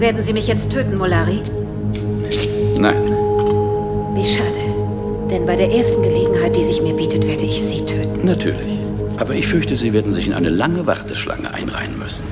Werden Sie mich jetzt töten, Molari? Nein. Wie schade. Denn bei der ersten Gelegenheit, die sich mir bietet, werde ich Sie töten. Natürlich. Aber ich fürchte, Sie werden sich in eine lange Warteschlange einreihen müssen.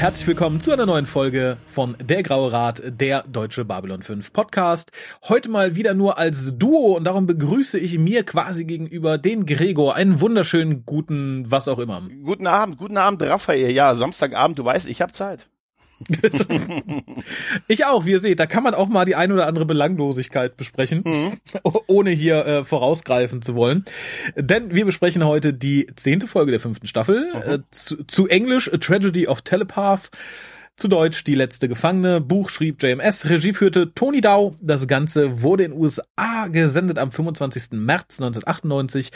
Herzlich willkommen zu einer neuen Folge von Der Graue Rat, der deutsche Babylon 5 Podcast. Heute mal wieder nur als Duo und darum begrüße ich mir quasi gegenüber den Gregor. Einen wunderschönen guten, was auch immer. Guten Abend, guten Abend, Raphael. Ja, Samstagabend, du weißt, ich habe Zeit. ich auch, wie ihr seht, da kann man auch mal die ein oder andere Belanglosigkeit besprechen, mhm. ohne hier äh, vorausgreifen zu wollen. Denn wir besprechen heute die zehnte Folge der fünften Staffel, mhm. äh, zu, zu Englisch A Tragedy of Telepath. Zu Deutsch Die letzte Gefangene. Buch schrieb JMS. Regie führte Tony Dow. Das Ganze wurde in den USA gesendet am 25. März 1998.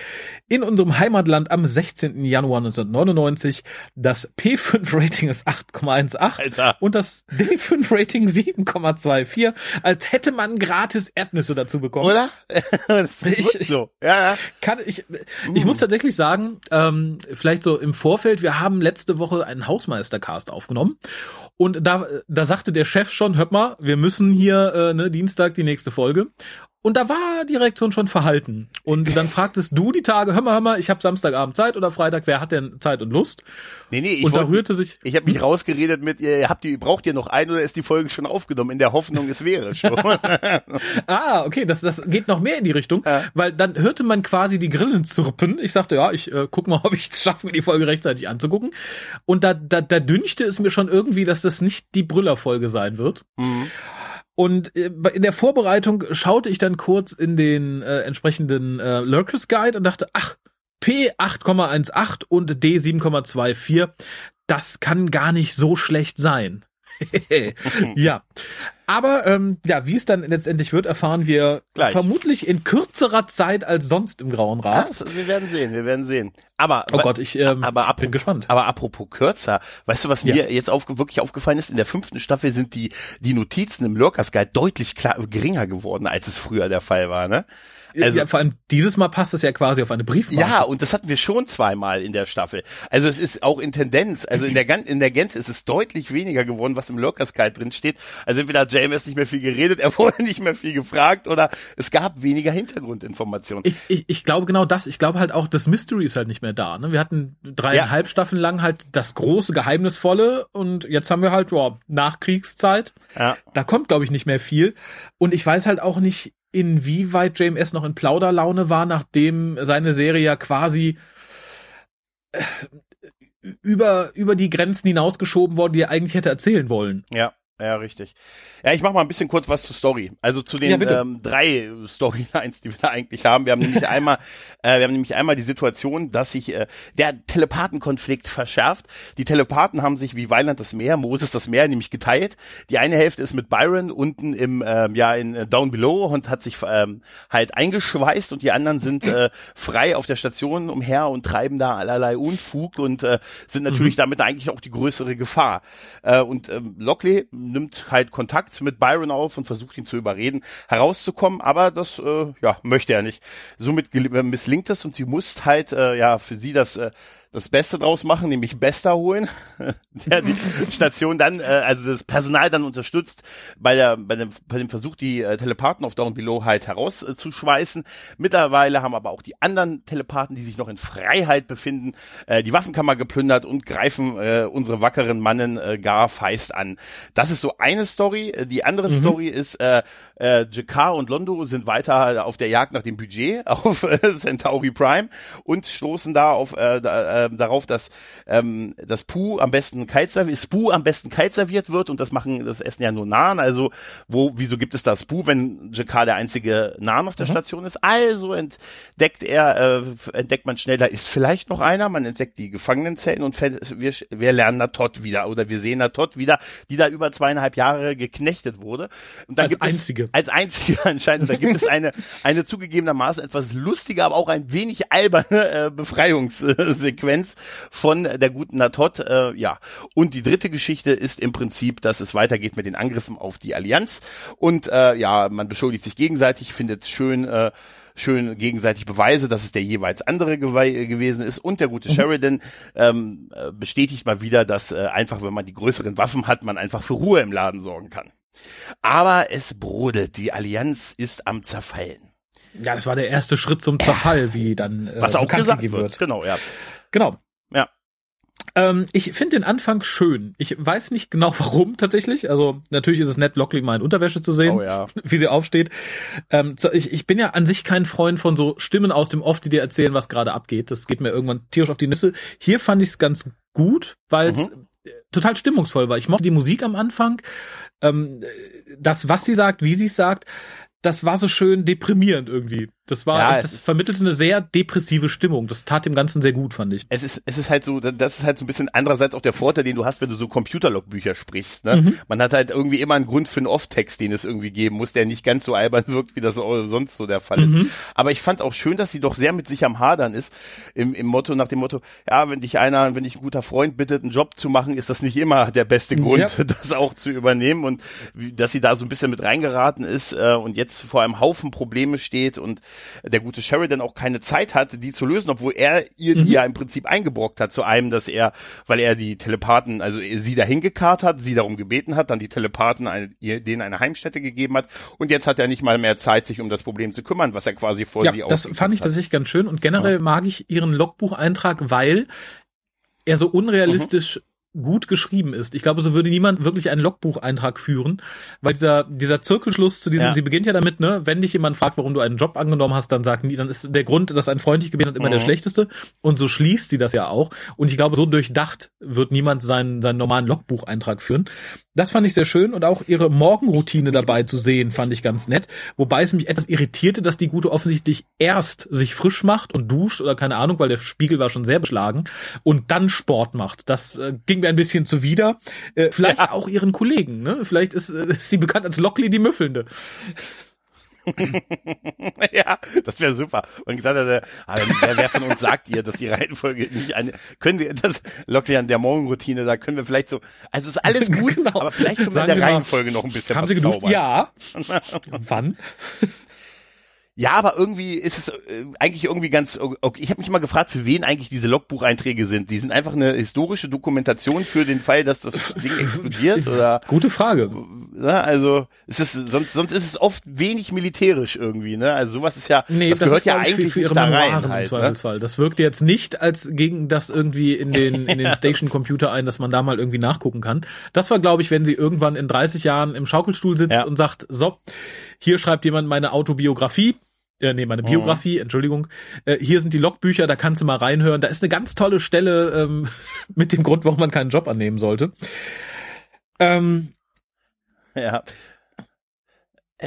In unserem Heimatland am 16. Januar 1999. Das P5-Rating ist 8,18 und das D5-Rating 7,24. Als hätte man gratis Erdnüsse dazu bekommen. Oder? das ist ich, so. Ja, ja. Kann, ich, ich muss tatsächlich sagen, ähm, vielleicht so im Vorfeld, wir haben letzte Woche einen Hausmeistercast aufgenommen und da, da sagte der Chef schon, hört mal, wir müssen hier äh, ne, Dienstag die nächste Folge. Und da war die Reaktion schon verhalten. Und dann fragtest du die Tage, hör mal, hör mal, ich habe Samstagabend Zeit oder Freitag, wer hat denn Zeit und Lust? Nee, nee, ich und da rührte sich. Ich habe mich rausgeredet mit, ihr habt die, braucht ihr noch ein oder ist die Folge schon aufgenommen, in der Hoffnung, es wäre schon. ah, okay, das, das geht noch mehr in die Richtung, ja. weil dann hörte man quasi die Grillen zirpen. Ich sagte, ja, ich äh, guck mal, ob ich es schaffe, mir die Folge rechtzeitig anzugucken. Und da, da, da dünchte es mir schon irgendwie, dass das nicht die Brüllerfolge sein wird. Mhm. Und äh, in der Vorbereitung schaute ich dann kurz in den äh, entsprechenden äh, Lurkers Guide und dachte, ach, P 8,18 und D 7,24, das kann gar nicht so schlecht sein. ja. Aber ähm, ja, wie es dann letztendlich wird, erfahren wir Gleich. vermutlich in kürzerer Zeit als sonst im Grauen Rat. Ja, wir werden sehen, wir werden sehen. Aber oh Gott, ich, ähm, aber bin gespannt. Aber apropos kürzer, weißt du, was mir jetzt auf, wirklich aufgefallen ist? In der fünften Staffel sind die die Notizen im Lurkers Guide deutlich klar, geringer geworden, als es früher der Fall war, ne? Also, ja, vor allem dieses Mal passt es ja quasi auf eine Briefmarke. Ja, und das hatten wir schon zweimal in der Staffel. Also es ist auch in Tendenz, also in der, in der Gänze ist es deutlich weniger geworden, was im Lurkers Guide drin steht. Also entweder hat JMS nicht mehr viel geredet, er wurde nicht mehr viel gefragt oder es gab weniger Hintergrundinformationen. Ich, ich, ich glaube genau das. Ich glaube halt auch, das Mystery ist halt nicht mehr da. Ne? Wir hatten dreieinhalb ja. Staffeln lang halt das große, geheimnisvolle und jetzt haben wir halt, boah, Nachkriegszeit. Ja. Da kommt, glaube ich, nicht mehr viel. Und ich weiß halt auch nicht, inwieweit JMS noch in Plauderlaune war, nachdem seine Serie ja quasi äh, über, über die Grenzen hinausgeschoben worden, die er eigentlich hätte erzählen wollen. Ja. Ja, richtig. Ja, ich mache mal ein bisschen kurz was zur Story. Also zu den ja, ähm, drei Storylines, die wir da eigentlich haben. Wir haben nämlich einmal, äh, wir haben nämlich einmal die Situation, dass sich äh, der Telepathenkonflikt verschärft. Die Telepathen haben sich wie Weiland das Meer, Moses das Meer, nämlich geteilt. Die eine Hälfte ist mit Byron unten im ähm, ja in äh, Down Below und hat sich ähm, halt eingeschweißt und die anderen sind äh, frei auf der Station umher und treiben da allerlei Unfug und äh, sind natürlich mhm. damit eigentlich auch die größere Gefahr. Äh, und ähm, Lockley nimmt halt Kontakt mit Byron auf und versucht ihn zu überreden, herauszukommen, aber das äh, ja möchte er nicht. Somit misslingt es und sie muss halt äh, ja für sie das äh, das Beste draus machen, nämlich Bester holen, der die Station dann, äh, also das Personal dann unterstützt bei der bei dem, bei dem Versuch, die äh, Telepathen auf Down Below halt herauszuschweißen. Äh, Mittlerweile haben aber auch die anderen Telepathen, die sich noch in Freiheit befinden, äh, die Waffenkammer geplündert und greifen äh, unsere wackeren Mannen äh, gar feist an. Das ist so eine Story. Die andere mhm. Story ist, äh, äh, Jakar und Londo sind weiter auf der Jagd nach dem Budget auf äh, Centauri Prime und stoßen da auf äh, da, äh, darauf, dass ähm, das Pu am besten kalt serviert, Spu am besten kalt serviert wird und das machen das Essen ja nur Nahen. Also wo, wieso gibt es das Spu, wenn Jakar der einzige Nahen auf der mhm. Station ist? Also entdeckt er, äh, entdeckt man schnell, da ist vielleicht noch einer. Man entdeckt die Gefangenenzellen und wir, wir lernen Natot wieder oder wir sehen Natot wieder, die da über zweieinhalb Jahre geknechtet wurde. Und dann als gibt einzige. Es, als einzige anscheinend. Da gibt es eine eine zugegebenermaßen etwas lustige, aber auch ein wenig alberne äh, Befreiungssequenz von der guten Natot. Äh, ja, und die dritte Geschichte ist im Prinzip, dass es weitergeht mit den Angriffen auf die Allianz und äh, ja, man beschuldigt sich gegenseitig, findet es schön. Äh, schön gegenseitig Beweise, dass es der jeweils andere gew gewesen ist. Und der gute mhm. Sheridan ähm, äh, bestätigt mal wieder, dass äh, einfach, wenn man die größeren Waffen hat, man einfach für Ruhe im Laden sorgen kann. Aber es brodelt, die Allianz ist am Zerfallen. Ja, das war der erste Schritt zum Zerfall, wie dann äh, was auch gesagt wird. wird. Genau, ja. Genau. Ja. Ähm, ich finde den Anfang schön. Ich weiß nicht genau warum tatsächlich. Also natürlich ist es nett, Lockley mal in Unterwäsche zu sehen, oh, ja. wie sie aufsteht. Ähm, ich, ich bin ja an sich kein Freund von so Stimmen aus dem Off, die dir erzählen, was gerade abgeht. Das geht mir irgendwann tierisch auf die Nüsse. Hier fand ich es ganz gut, weil es mhm. total stimmungsvoll war. Ich mochte die Musik am Anfang. Ähm, das, was sie sagt, wie sie es sagt, das war so schön deprimierend irgendwie. Das war, ja, das vermittelte eine sehr depressive Stimmung. Das tat dem Ganzen sehr gut, fand ich. Es ist, es ist halt so, das ist halt so ein bisschen andererseits auch der Vorteil, den du hast, wenn du so Computerlogbücher sprichst. Ne? Mhm. Man hat halt irgendwie immer einen Grund für einen Off-Text, den es irgendwie geben muss, der nicht ganz so albern wirkt, wie das sonst so der Fall ist. Mhm. Aber ich fand auch schön, dass sie doch sehr mit sich am Hadern ist, im, im Motto, nach dem Motto, ja, wenn dich einer, wenn dich ein guter Freund bittet, einen Job zu machen, ist das nicht immer der beste Grund, ja. das auch zu übernehmen und wie, dass sie da so ein bisschen mit reingeraten ist äh, und jetzt vor einem Haufen Probleme steht und der gute Sheridan auch keine Zeit hat, die zu lösen, obwohl er ihr mhm. die ja im Prinzip eingebrockt hat zu einem, dass er, weil er die Telepathen, also sie dahin gekarrt hat, sie darum gebeten hat, dann die Telepathen eine, ihr, denen eine Heimstätte gegeben hat und jetzt hat er nicht mal mehr Zeit, sich um das Problem zu kümmern, was er quasi vor ja, sie das fand ich tatsächlich ganz schön und generell ja. mag ich ihren Logbucheintrag, weil er so unrealistisch mhm gut geschrieben ist. Ich glaube, so würde niemand wirklich einen Logbucheintrag führen, weil dieser dieser Zirkelschluss zu diesem, ja. sie beginnt ja damit, ne, wenn dich jemand fragt, warum du einen Job angenommen hast, dann sagt nie, dann ist der Grund, dass ein Freund dich gebeten hat, immer mhm. der schlechteste. Und so schließt sie das ja auch. Und ich glaube, so durchdacht wird niemand seinen seinen normalen Logbucheintrag führen. Das fand ich sehr schön und auch ihre Morgenroutine dabei zu sehen, fand ich ganz nett. Wobei es mich etwas irritierte, dass die Gute offensichtlich erst sich frisch macht und duscht oder keine Ahnung, weil der Spiegel war schon sehr beschlagen und dann Sport macht. Das äh, ging mir ein bisschen zuwider. Äh, vielleicht ja. auch ihren Kollegen, ne? Vielleicht ist, äh, ist sie bekannt als Lockley die Müffelnde. ja, das wäre super. Und gesagt hat, also, wer, wer von uns sagt ihr, dass die Reihenfolge nicht eine, können Sie, das lockt ja an der Morgenroutine, da können wir vielleicht so, also ist alles gut, genau. aber vielleicht können wir in der Reihenfolge noch ein bisschen haben was Sie? Zaubern. Ja. Wann? Ja, aber irgendwie ist es äh, eigentlich irgendwie ganz okay. Ich habe mich immer gefragt, für wen eigentlich diese Logbucheinträge sind. Die sind einfach eine historische Dokumentation für den Fall, dass das Ding explodiert oder Gute Frage. Ja, also es ist sonst sonst ist es oft wenig militärisch irgendwie, ne? Also sowas ist ja nee, das, das gehört ist, ja eigentlich für, ihre da rein halt, Ne? Das wirkt jetzt nicht als gegen das irgendwie in den in den Station Computer ein, dass man da mal irgendwie nachgucken kann. Das war glaube ich, wenn sie irgendwann in 30 Jahren im Schaukelstuhl sitzt ja. und sagt, so, hier schreibt jemand meine Autobiografie äh, nee, meine Biografie, oh. Entschuldigung. Äh, hier sind die Logbücher, da kannst du mal reinhören. Da ist eine ganz tolle Stelle ähm, mit dem Grund, warum man keinen Job annehmen sollte. Ähm, ja.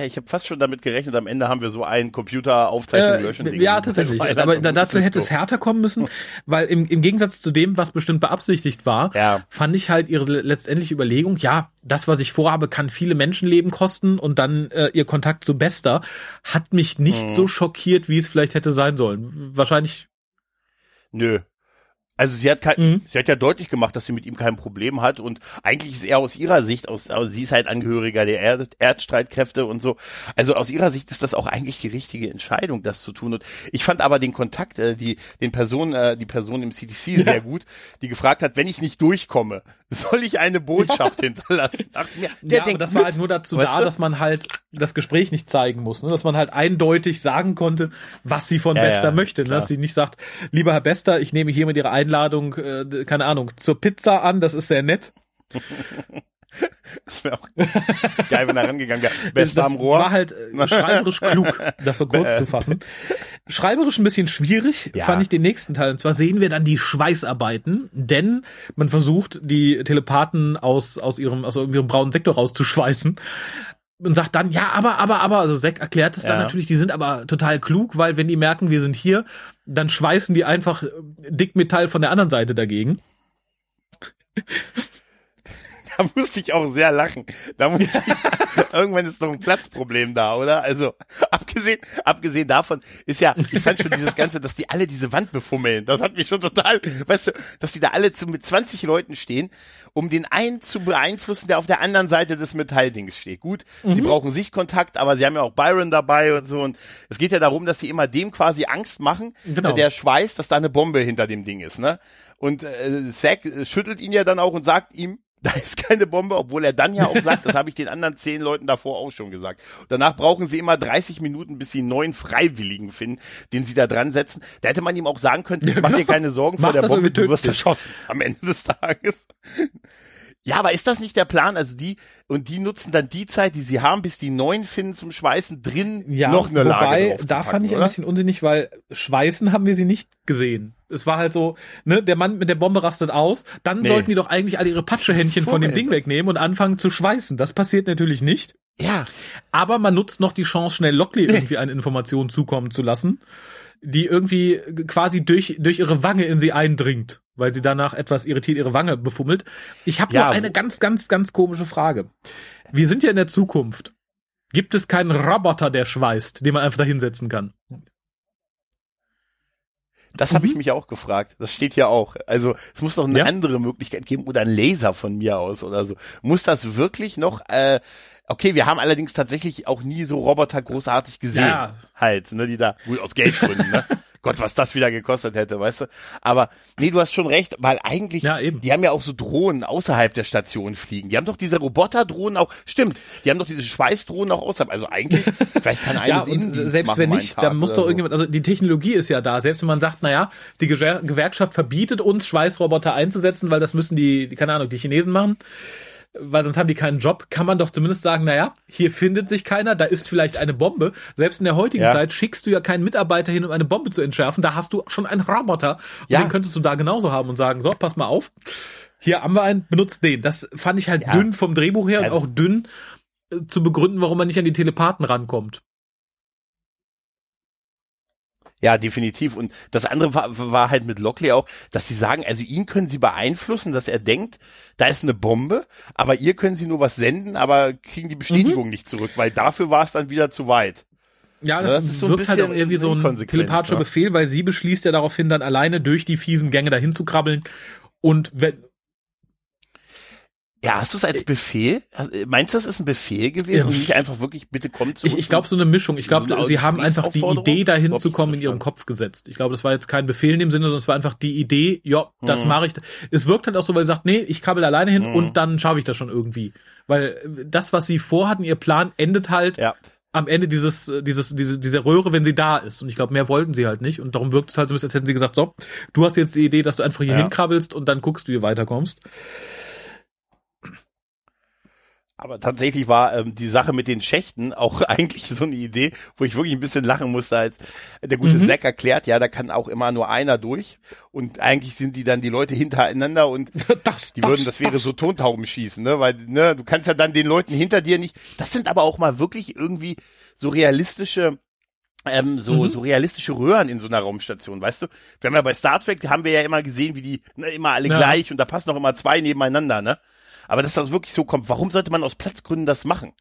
Ich habe fast schon damit gerechnet, am Ende haben wir so ein Computeraufzeichnung äh, löschen. Ding ja, tatsächlich. Aber dazu hätte es härter kommen müssen, weil im, im Gegensatz zu dem, was bestimmt beabsichtigt war, ja. fand ich halt ihre letztendliche Überlegung, ja, das, was ich vorhabe, kann viele Menschenleben kosten und dann äh, ihr Kontakt zu Bester hat mich nicht mhm. so schockiert, wie es vielleicht hätte sein sollen. Wahrscheinlich. Nö, also sie hat kein, mhm. sie hat ja deutlich gemacht, dass sie mit ihm kein Problem hat und eigentlich ist er aus ihrer Sicht, aus, aus sie ist halt Angehöriger der Erd, Erdstreitkräfte und so. Also aus ihrer Sicht ist das auch eigentlich die richtige Entscheidung, das zu tun. Und ich fand aber den Kontakt, äh, die den Person, äh, die Person im CDC ja. sehr gut, die gefragt hat, wenn ich nicht durchkomme, soll ich eine Botschaft ja. hinterlassen? Mir, der ja, aber das mit, war halt nur dazu da, du? dass man halt das Gespräch nicht zeigen muss, ne? dass man halt eindeutig sagen konnte, was sie von ja, Bester möchte, ne? dass sie nicht sagt, lieber Herr Bester, ich nehme hier mit Ihrer Einladung, äh, keine Ahnung, zur Pizza an, das ist sehr nett. Das wäre auch geil, wenn er rangegangen wäre. Bester am Rohr. war halt äh, schreiberisch klug, das so kurz zu fassen. Schreiberisch ein bisschen schwierig, ja. fand ich den nächsten Teil. Und zwar sehen wir dann die Schweißarbeiten, denn man versucht, die Telepathen aus, aus ihrem, aus ihrem braunen Sektor rauszuschweißen und sagt dann, ja, aber, aber, aber, also Zack erklärt es dann ja. natürlich, die sind aber total klug, weil wenn die merken, wir sind hier, dann schweißen die einfach Dickmetall von der anderen Seite dagegen. Da musste ich auch sehr lachen. Da muss ich, irgendwann ist doch ein Platzproblem da, oder? Also, abgesehen, abgesehen davon ist ja, ich fand schon dieses Ganze, dass die alle diese Wand befummeln. Das hat mich schon total, weißt du, dass die da alle zu, mit 20 Leuten stehen, um den einen zu beeinflussen, der auf der anderen Seite des Metalldings steht. Gut, mhm. sie brauchen Sichtkontakt, aber sie haben ja auch Byron dabei und so. Und es geht ja darum, dass sie immer dem quasi Angst machen, genau. der Schweiß, dass da eine Bombe hinter dem Ding ist, ne? Und äh, Zack schüttelt ihn ja dann auch und sagt ihm, da ist keine Bombe, obwohl er dann ja auch sagt, das habe ich den anderen zehn Leuten davor auch schon gesagt. Danach brauchen sie immer 30 Minuten, bis sie einen neuen Freiwilligen finden, den sie da dran setzen. Da hätte man ihm auch sagen können, mach dir keine Sorgen vor der Bombe, du wirst erschossen am Ende des Tages. Ja, aber ist das nicht der Plan? Also die, und die nutzen dann die Zeit, die sie haben, bis die neuen finden zum Schweißen drin ja, noch eine wobei, Lage da fand ich oder? ein bisschen unsinnig, weil Schweißen haben wir sie nicht gesehen. Es war halt so, ne, der Mann mit der Bombe rastet aus, dann nee. sollten die doch eigentlich alle ihre Patschehändchen von dem Ding wegnehmen und anfangen zu schweißen. Das passiert natürlich nicht. Ja. Aber man nutzt noch die Chance, schnell Lockley irgendwie eine Information zukommen zu lassen, die irgendwie quasi durch, durch ihre Wange in sie eindringt weil sie danach etwas irritiert ihre Wange befummelt. Ich habe ja, nur eine ganz, ganz, ganz komische Frage. Wir sind ja in der Zukunft. Gibt es keinen Roboter, der schweißt, den man einfach da hinsetzen kann? Das habe mhm. ich mich auch gefragt. Das steht ja auch. Also es muss doch eine ja. andere Möglichkeit geben oder ein Laser von mir aus oder so. Muss das wirklich noch? Äh, okay, wir haben allerdings tatsächlich auch nie so Roboter großartig gesehen, ja. halt, ne, die da gut aus Geldgründen. ne? Gott, was das wieder gekostet hätte, weißt du? Aber nee, du hast schon recht, weil eigentlich, ja, eben. die haben ja auch so Drohnen außerhalb der Station fliegen. Die haben doch diese Roboterdrohnen auch, stimmt, die haben doch diese Schweißdrohnen auch außerhalb. Also eigentlich, vielleicht kann einer ja, selbst wenn nicht, dann muss doch so. irgendjemand, also die Technologie ist ja da. Selbst wenn man sagt, naja, die Gewerkschaft verbietet uns, Schweißroboter einzusetzen, weil das müssen die keine Ahnung, die Chinesen machen weil sonst haben die keinen Job, kann man doch zumindest sagen, naja, hier findet sich keiner, da ist vielleicht eine Bombe. Selbst in der heutigen ja. Zeit schickst du ja keinen Mitarbeiter hin, um eine Bombe zu entschärfen. Da hast du schon einen Roboter. Und ja. den könntest du da genauso haben und sagen, so, pass mal auf. Hier haben wir einen, benutzt den. Das fand ich halt ja. dünn vom Drehbuch her also. und auch dünn äh, zu begründen, warum man nicht an die Telepathen rankommt. Ja, definitiv. Und das andere war, war halt mit Lockley auch, dass sie sagen, also ihn können sie beeinflussen, dass er denkt, da ist eine Bombe, aber ihr können sie nur was senden, aber kriegen die Bestätigung mhm. nicht zurück, weil dafür war es dann wieder zu weit. Ja, das, das ist so wirkt halt auch irgendwie so ein telepathischer ne? Befehl, weil sie beschließt ja daraufhin dann alleine durch die fiesen Gänge dahin zu krabbeln und wenn, ja, hast du es als Befehl? Meinst du, das ist ein Befehl gewesen ja. und nicht einfach wirklich, bitte komm zu uns? Ich, ich glaube, so eine Mischung. Ich glaube, so sie haben einfach die Idee, dahin zu kommen, in ihrem Kopf gesetzt. Ich glaube, das war jetzt kein Befehl in dem Sinne, sondern es war einfach die Idee, ja, das mhm. mache ich. Es wirkt halt auch so, weil sie sagt, nee, ich krabbel alleine hin mhm. und dann schaffe ich das schon irgendwie. Weil das, was sie vorhatten, ihr Plan, endet halt ja. am Ende dieses, dieses, diese, diese Röhre, wenn sie da ist. Und ich glaube, mehr wollten sie halt nicht. Und darum wirkt es halt so, als hätten sie gesagt, so, du hast jetzt die Idee, dass du einfach hier ja. hinkrabbelst und dann guckst, wie du weiterkommst. Aber tatsächlich war ähm, die Sache mit den Schächten auch eigentlich so eine Idee, wo ich wirklich ein bisschen lachen musste, als der gute mhm. Zack erklärt, ja, da kann auch immer nur einer durch und eigentlich sind die dann die Leute hintereinander und das, die das, würden, das, das wäre so Tontauben schießen, ne, weil ne, du kannst ja dann den Leuten hinter dir nicht. Das sind aber auch mal wirklich irgendwie so realistische ähm, so, mhm. so realistische Röhren in so einer Raumstation, weißt du? Wir haben ja bei Star Trek, haben wir ja immer gesehen, wie die ne, immer alle ja. gleich und da passen auch immer zwei nebeneinander, ne? Aber dass das wirklich so kommt, warum sollte man aus Platzgründen das machen?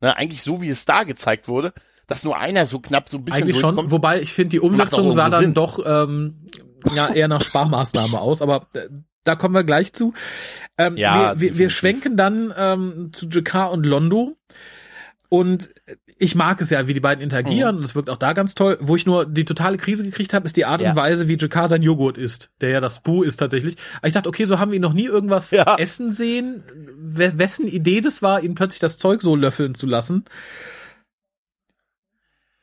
Na, eigentlich so, wie es da gezeigt wurde, dass nur einer so knapp so ein bisschen Eigentlich durchkommt. schon, wobei ich finde, die Umsetzung sah dann Sinn. doch ähm, ja eher nach Sparmaßnahme aus, aber äh, da kommen wir gleich zu. Ähm, ja, wir, wir, wir schwenken dann ähm, zu Jakar und Londo. Und ich mag es ja, wie die beiden interagieren mhm. und es wirkt auch da ganz toll. Wo ich nur die totale Krise gekriegt habe, ist die Art ja. und Weise, wie Jakar sein Joghurt isst, der ja das Bu ist tatsächlich. Aber ich dachte, okay, so haben wir ihn noch nie irgendwas ja. essen sehen. wessen Idee das war, ihn plötzlich das Zeug so löffeln zu lassen.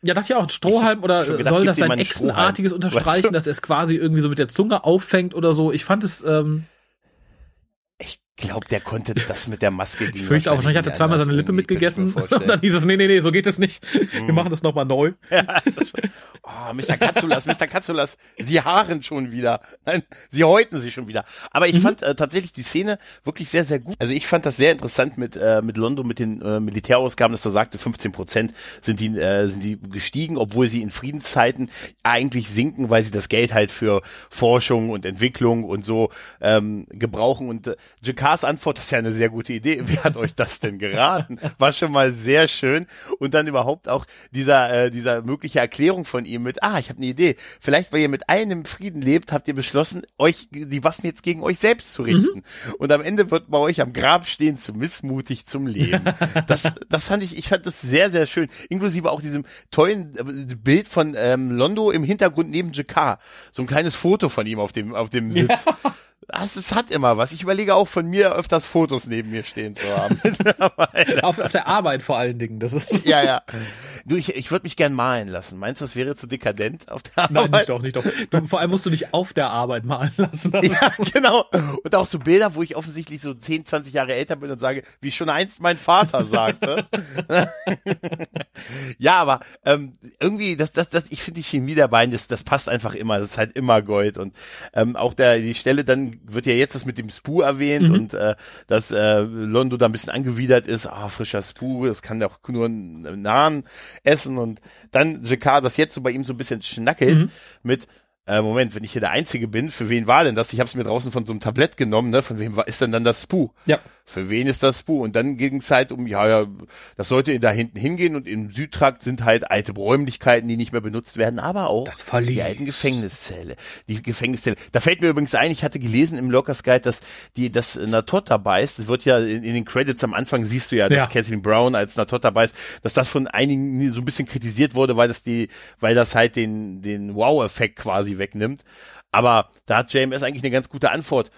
Ja, dachte ich auch, Strohhalm oder gedacht, soll das sein Echsenartiges unterstreichen, weißt du? dass er es quasi irgendwie so mit der Zunge auffängt oder so. Ich fand es, ähm, glaube, der konnte das mit der Maske. Ich fürchte auch, wahrscheinlich hat er zweimal seine Lippe mitgegessen und dann hieß es, nee, nee, nee, so geht es nicht. Wir mhm. machen das nochmal neu. Ja, also schon, oh, Mr. Katzulas, Mr. Katzulas, Sie haaren schon wieder. Nein, Sie häuten sich schon wieder. Aber ich mhm. fand äh, tatsächlich die Szene wirklich sehr, sehr gut. Also ich fand das sehr interessant mit, äh, mit Londo, mit den äh, Militärausgaben, dass er sagte, 15 Prozent sind die, äh, sind die gestiegen, obwohl sie in Friedenszeiten eigentlich sinken, weil sie das Geld halt für Forschung und Entwicklung und so ähm, gebrauchen. Und äh, Jakars Antwort, das ist ja eine sehr gute Idee. Wer hat euch das denn geraten? War schon mal sehr schön. Und dann überhaupt auch dieser, äh, dieser mögliche Erklärung von ihm mit, ah, ich habe eine Idee. Vielleicht, weil ihr mit einem Frieden lebt, habt ihr beschlossen, euch die Waffen jetzt gegen euch selbst zu richten. Mhm. Und am Ende wird bei euch am Grab stehen, zu missmutig zum Leben. Das, das fand ich, ich fand das sehr, sehr schön. Inklusive auch diesem tollen äh, Bild von ähm, Londo im Hintergrund neben Jakar. So ein kleines Foto von ihm auf dem, auf dem Sitz. Ja das, es hat immer was. Ich überlege auch von mir öfters Fotos neben mir stehen zu haben. auf, auf der Arbeit vor allen Dingen. Das ist ja, ja. Du, ich, ich würde mich gern malen lassen. Meinst du, das wäre zu dekadent auf der Arbeit? Nein, nicht doch, nicht doch. Du, vor allem musst du dich auf der Arbeit malen lassen. ja, genau. Und auch so Bilder, wo ich offensichtlich so 10, 20 Jahre älter bin und sage, wie schon einst mein Vater sagte. ja, aber ähm, irgendwie, das, das, das, ich finde die Chemie der beiden, das, das passt einfach immer. Das ist halt immer Gold. Und ähm, auch der, die Stelle dann wird ja jetzt das mit dem Spoo erwähnt mhm. und äh, dass äh, Londo da ein bisschen angewidert ist, ah, frischer Spoo, das kann auch nur einen Nahen essen und dann Jakar das jetzt so bei ihm so ein bisschen schnackelt mhm. mit äh, Moment, wenn ich hier der Einzige bin, für wen war denn das? Ich habe es mir draußen von so einem Tablett genommen, ne? Von wem war, ist denn dann das Spoo? Ja für wen ist das Spur? Und dann ging es halt um, ja, ja, das sollte da hinten hingehen und im Südtrakt sind halt alte Räumlichkeiten, die nicht mehr benutzt werden, aber auch die alten Gefängniszelle. Die Gefängniszelle. Da fällt mir übrigens ein, ich hatte gelesen im Lockers Guide, dass die, das Natot dabei ist. Das wird ja in, in, den Credits am Anfang siehst du ja, dass ja. Catherine Brown als Natot dabei ist, dass das von einigen so ein bisschen kritisiert wurde, weil das die, weil das halt den, den Wow-Effekt quasi wegnimmt. Aber da hat JMS eigentlich eine ganz gute Antwort.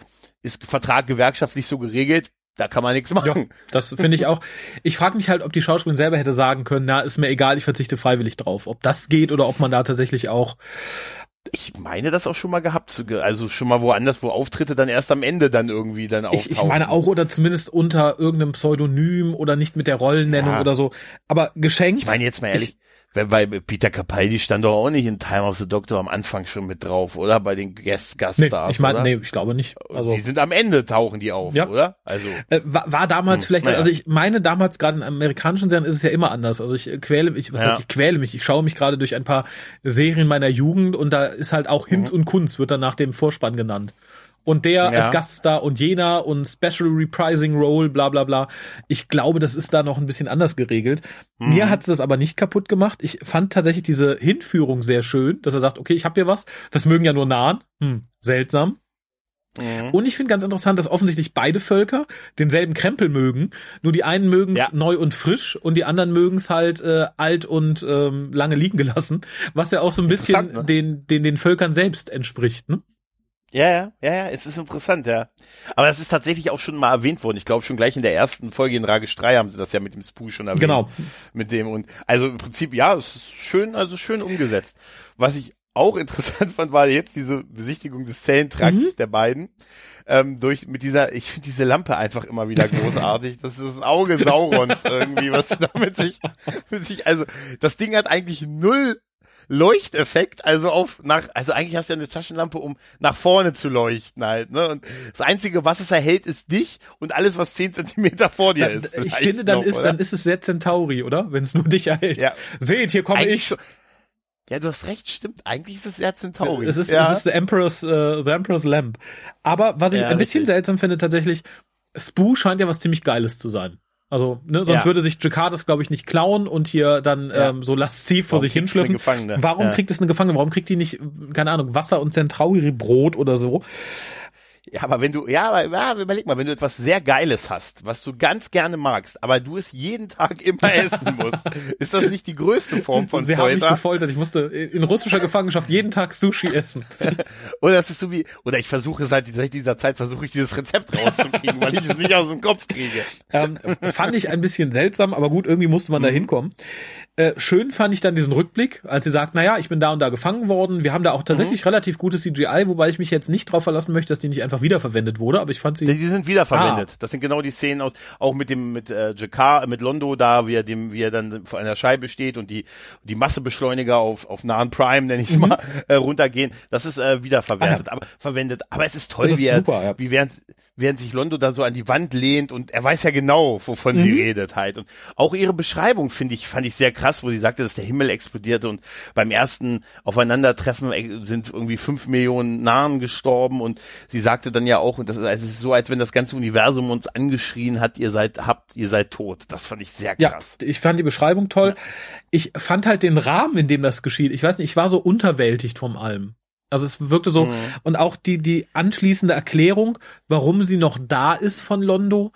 Ist Vertrag gewerkschaftlich so geregelt? Da kann man nichts machen. Ja, das finde ich auch. Ich frage mich halt, ob die Schauspielerin selber hätte sagen können, na, ist mir egal, ich verzichte freiwillig drauf. Ob das geht oder ob man da tatsächlich auch ich meine das auch schon mal gehabt, also schon mal woanders, wo Auftritte dann erst am Ende dann irgendwie dann auftauchen. Ich, ich meine auch oder zumindest unter irgendeinem Pseudonym oder nicht mit der Rollennennung ja. oder so. Aber geschenkt. Ich meine jetzt mal ehrlich, ich, bei Peter Capaldi stand doch auch nicht in Time of the Doctor am Anfang schon mit drauf, oder? Bei den Guest Gaststars. Nee, ich meine, nee, ich glaube nicht. Also die sind am Ende tauchen die auf, ja. oder? Also äh, war, war damals hm, vielleicht, naja. also ich meine damals gerade in amerikanischen Serien ist es ja immer anders. Also ich quäle mich, was ja. heißt ich quäle mich? Ich schaue mich gerade durch ein paar Serien meiner Jugend und da ist halt auch Hinz mhm. und Kunz wird dann nach dem Vorspann genannt und der ja. als Gaststar und jener und Special Reprising Role, bla bla bla. Ich glaube, das ist da noch ein bisschen anders geregelt. Mhm. Mir hat's das aber nicht kaputt gemacht. Ich fand tatsächlich diese Hinführung sehr schön, dass er sagt, okay, ich habe hier was, das mögen ja nur Nahen. Hm, seltsam. Mhm. Und ich finde ganz interessant, dass offensichtlich beide Völker denselben Krempel mögen. Nur die einen mögen es ja. neu und frisch und die anderen mögen es halt äh, alt und ähm, lange liegen gelassen, was ja auch so ein bisschen ne? den, den, den Völkern selbst entspricht. Ne? Ja, ja, ja, ja, es ist interessant, ja. Aber es ist tatsächlich auch schon mal erwähnt worden. Ich glaube, schon gleich in der ersten Folge in Rage 3 haben sie das ja mit dem Spoo schon erwähnt. Genau. Mit dem und, also im Prinzip, ja, es ist schön, also schön umgesetzt. Was ich auch interessant fand, war jetzt diese Besichtigung des Zellentrakts mhm. der beiden. Ähm, durch, mit dieser, ich finde diese Lampe einfach immer wieder großartig. Das ist das Auge Saurons irgendwie, was damit sich, sich, also, das Ding hat eigentlich null Leuchteffekt, also auf nach, also eigentlich hast du ja eine Taschenlampe, um nach vorne zu leuchten halt, ne? Und das Einzige, was es erhält, ist dich und alles, was zehn Zentimeter vor dir ist. Ich finde, dann noch, ist, oder? dann ist es sehr Centauri, oder? Wenn es nur dich erhält. Ja. Seht, hier komme ich. Ja, du hast recht, stimmt. Eigentlich ist es sehr Centauri. Es ist, ja. es ist the Emperor's, uh, the Emperor's Lamp. Aber was ich ja, ein bisschen richtig. seltsam finde, tatsächlich, Spoo scheint ja was ziemlich Geiles zu sein. Also, ne, sonst ja. würde sich Jakartas, glaube ich, nicht klauen und hier dann ja. ähm, so lasziv vor Warum sich hinschlüpfen. Warum ja. kriegt es eine Gefangene? Warum kriegt die nicht, keine Ahnung, Wasser und Centauri-Brot oder so? Ja, aber wenn du, ja, aber ja, überleg mal, wenn du etwas sehr Geiles hast, was du ganz gerne magst, aber du es jeden Tag immer essen musst, ist das nicht die größte Form von Sie Folter? Sie haben mich gefoltert. Ich musste in russischer Gefangenschaft jeden Tag Sushi essen. oder es ist so wie, oder ich versuche seit dieser Zeit versuche ich dieses Rezept rauszukriegen, weil ich es nicht aus dem Kopf kriege. Ähm, fand ich ein bisschen seltsam, aber gut, irgendwie musste man mhm. da hinkommen. Äh, schön fand ich dann diesen Rückblick, als sie sagt, naja, ich bin da und da gefangen worden. Wir haben da auch tatsächlich mhm. relativ gutes CGI, wobei ich mich jetzt nicht drauf verlassen möchte, dass die nicht einfach wiederverwendet wurde, aber ich fand sie. Die sind wiederverwendet. Ah. Das sind genau die Szenen aus, auch mit dem, mit äh, Jakar, mit Londo da, wie er dem, wie er dann vor einer Scheibe steht und die, die Massebeschleuniger auf, auf nahen Prime, nenne ich es mhm. mal, äh, runtergehen. Das ist äh, wiederverwendet, ah, ja. aber verwendet. Aber es ist toll, ist wie er, super, ja. wie während, während sich Londo da so an die Wand lehnt und er weiß ja genau, wovon mhm. sie redet halt. Und auch ihre Beschreibung finde ich, fand ich sehr krass, wo sie sagte, dass der Himmel explodierte und beim ersten Aufeinandertreffen äh, sind irgendwie fünf Millionen Nahen gestorben und sie sagte dann ja auch, und das ist, also es ist so, als wenn das ganze Universum uns angeschrien hat, ihr seid, habt, ihr seid tot. Das fand ich sehr krass. Ja, ich fand die Beschreibung toll. Ich fand halt den Rahmen, in dem das geschieht. Ich weiß nicht, ich war so unterwältigt vom allem. Also es wirkte so, mhm. und auch die, die anschließende Erklärung, warum sie noch da ist von Londo,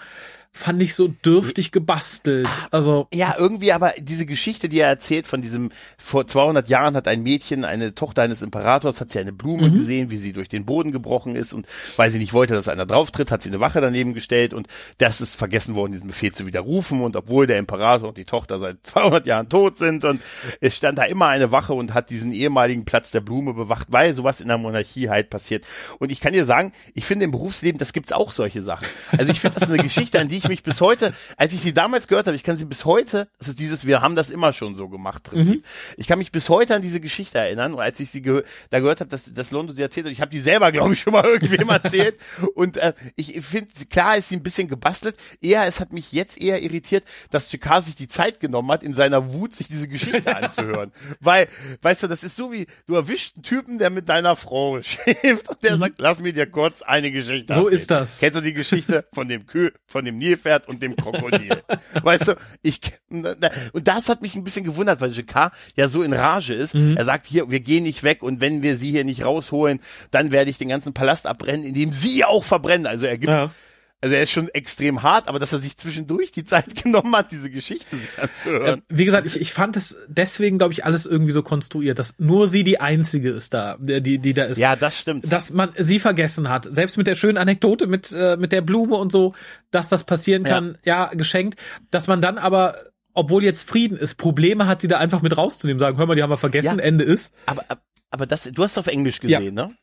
fand ich so dürftig gebastelt. Also ja, irgendwie aber diese Geschichte, die er erzählt von diesem vor 200 Jahren hat ein Mädchen, eine Tochter eines Imperators, hat sie eine Blume mhm. gesehen, wie sie durch den Boden gebrochen ist und weil sie nicht wollte, dass einer drauftritt, hat sie eine Wache daneben gestellt und das ist vergessen worden, diesen Befehl zu widerrufen und obwohl der Imperator und die Tochter seit 200 Jahren tot sind und es stand da immer eine Wache und hat diesen ehemaligen Platz der Blume bewacht, weil sowas in der Monarchie halt passiert. Und ich kann dir sagen, ich finde im Berufsleben, das gibt's auch solche Sachen. Also ich finde das eine Geschichte, an die ich ich mich bis heute, als ich sie damals gehört habe, ich kann sie bis heute, das ist dieses, wir haben das immer schon so gemacht, Prinzip. Mhm. Ich kann mich bis heute an diese Geschichte erinnern, und als ich sie ge da gehört habe, dass, dass Londo sie erzählt hat, ich habe die selber, glaube ich, schon mal irgendwem erzählt. und äh, ich finde, klar ist sie ein bisschen gebastelt. Eher, es hat mich jetzt eher irritiert, dass Chikar sich die Zeit genommen hat, in seiner Wut sich diese Geschichte anzuhören. Weil, weißt du, das ist so wie, du erwischt einen Typen, der mit deiner Frau schläft und der mhm. sagt, lass mir dir kurz eine Geschichte So erzählen. ist das. Kennst du die Geschichte von dem Kühl, von dem Nil Nilpferd und dem Krokodil. weißt du, ich, und das hat mich ein bisschen gewundert, weil Jacquard ja so in Rage ist. Mhm. Er sagt hier, wir gehen nicht weg und wenn wir sie hier nicht rausholen, dann werde ich den ganzen Palast abbrennen, indem sie auch verbrennen. Also er gibt, ja. Also er ist schon extrem hart, aber dass er sich zwischendurch die Zeit genommen hat, diese Geschichte sich anzuhören. Ja, wie gesagt, ich, ich fand es deswegen, glaube ich, alles irgendwie so konstruiert, dass nur sie die einzige ist da, die, die da ist. Ja, das stimmt. Dass man sie vergessen hat. Selbst mit der schönen Anekdote mit, äh, mit der Blume und so, dass das passieren kann, ja, ja geschenkt. Dass man dann aber obwohl jetzt Frieden ist, Probleme hat sie da einfach mit rauszunehmen, sagen, hör mal, die haben wir vergessen, ja, Ende ist. Aber, aber das, du hast auf Englisch gesehen, ja. ne?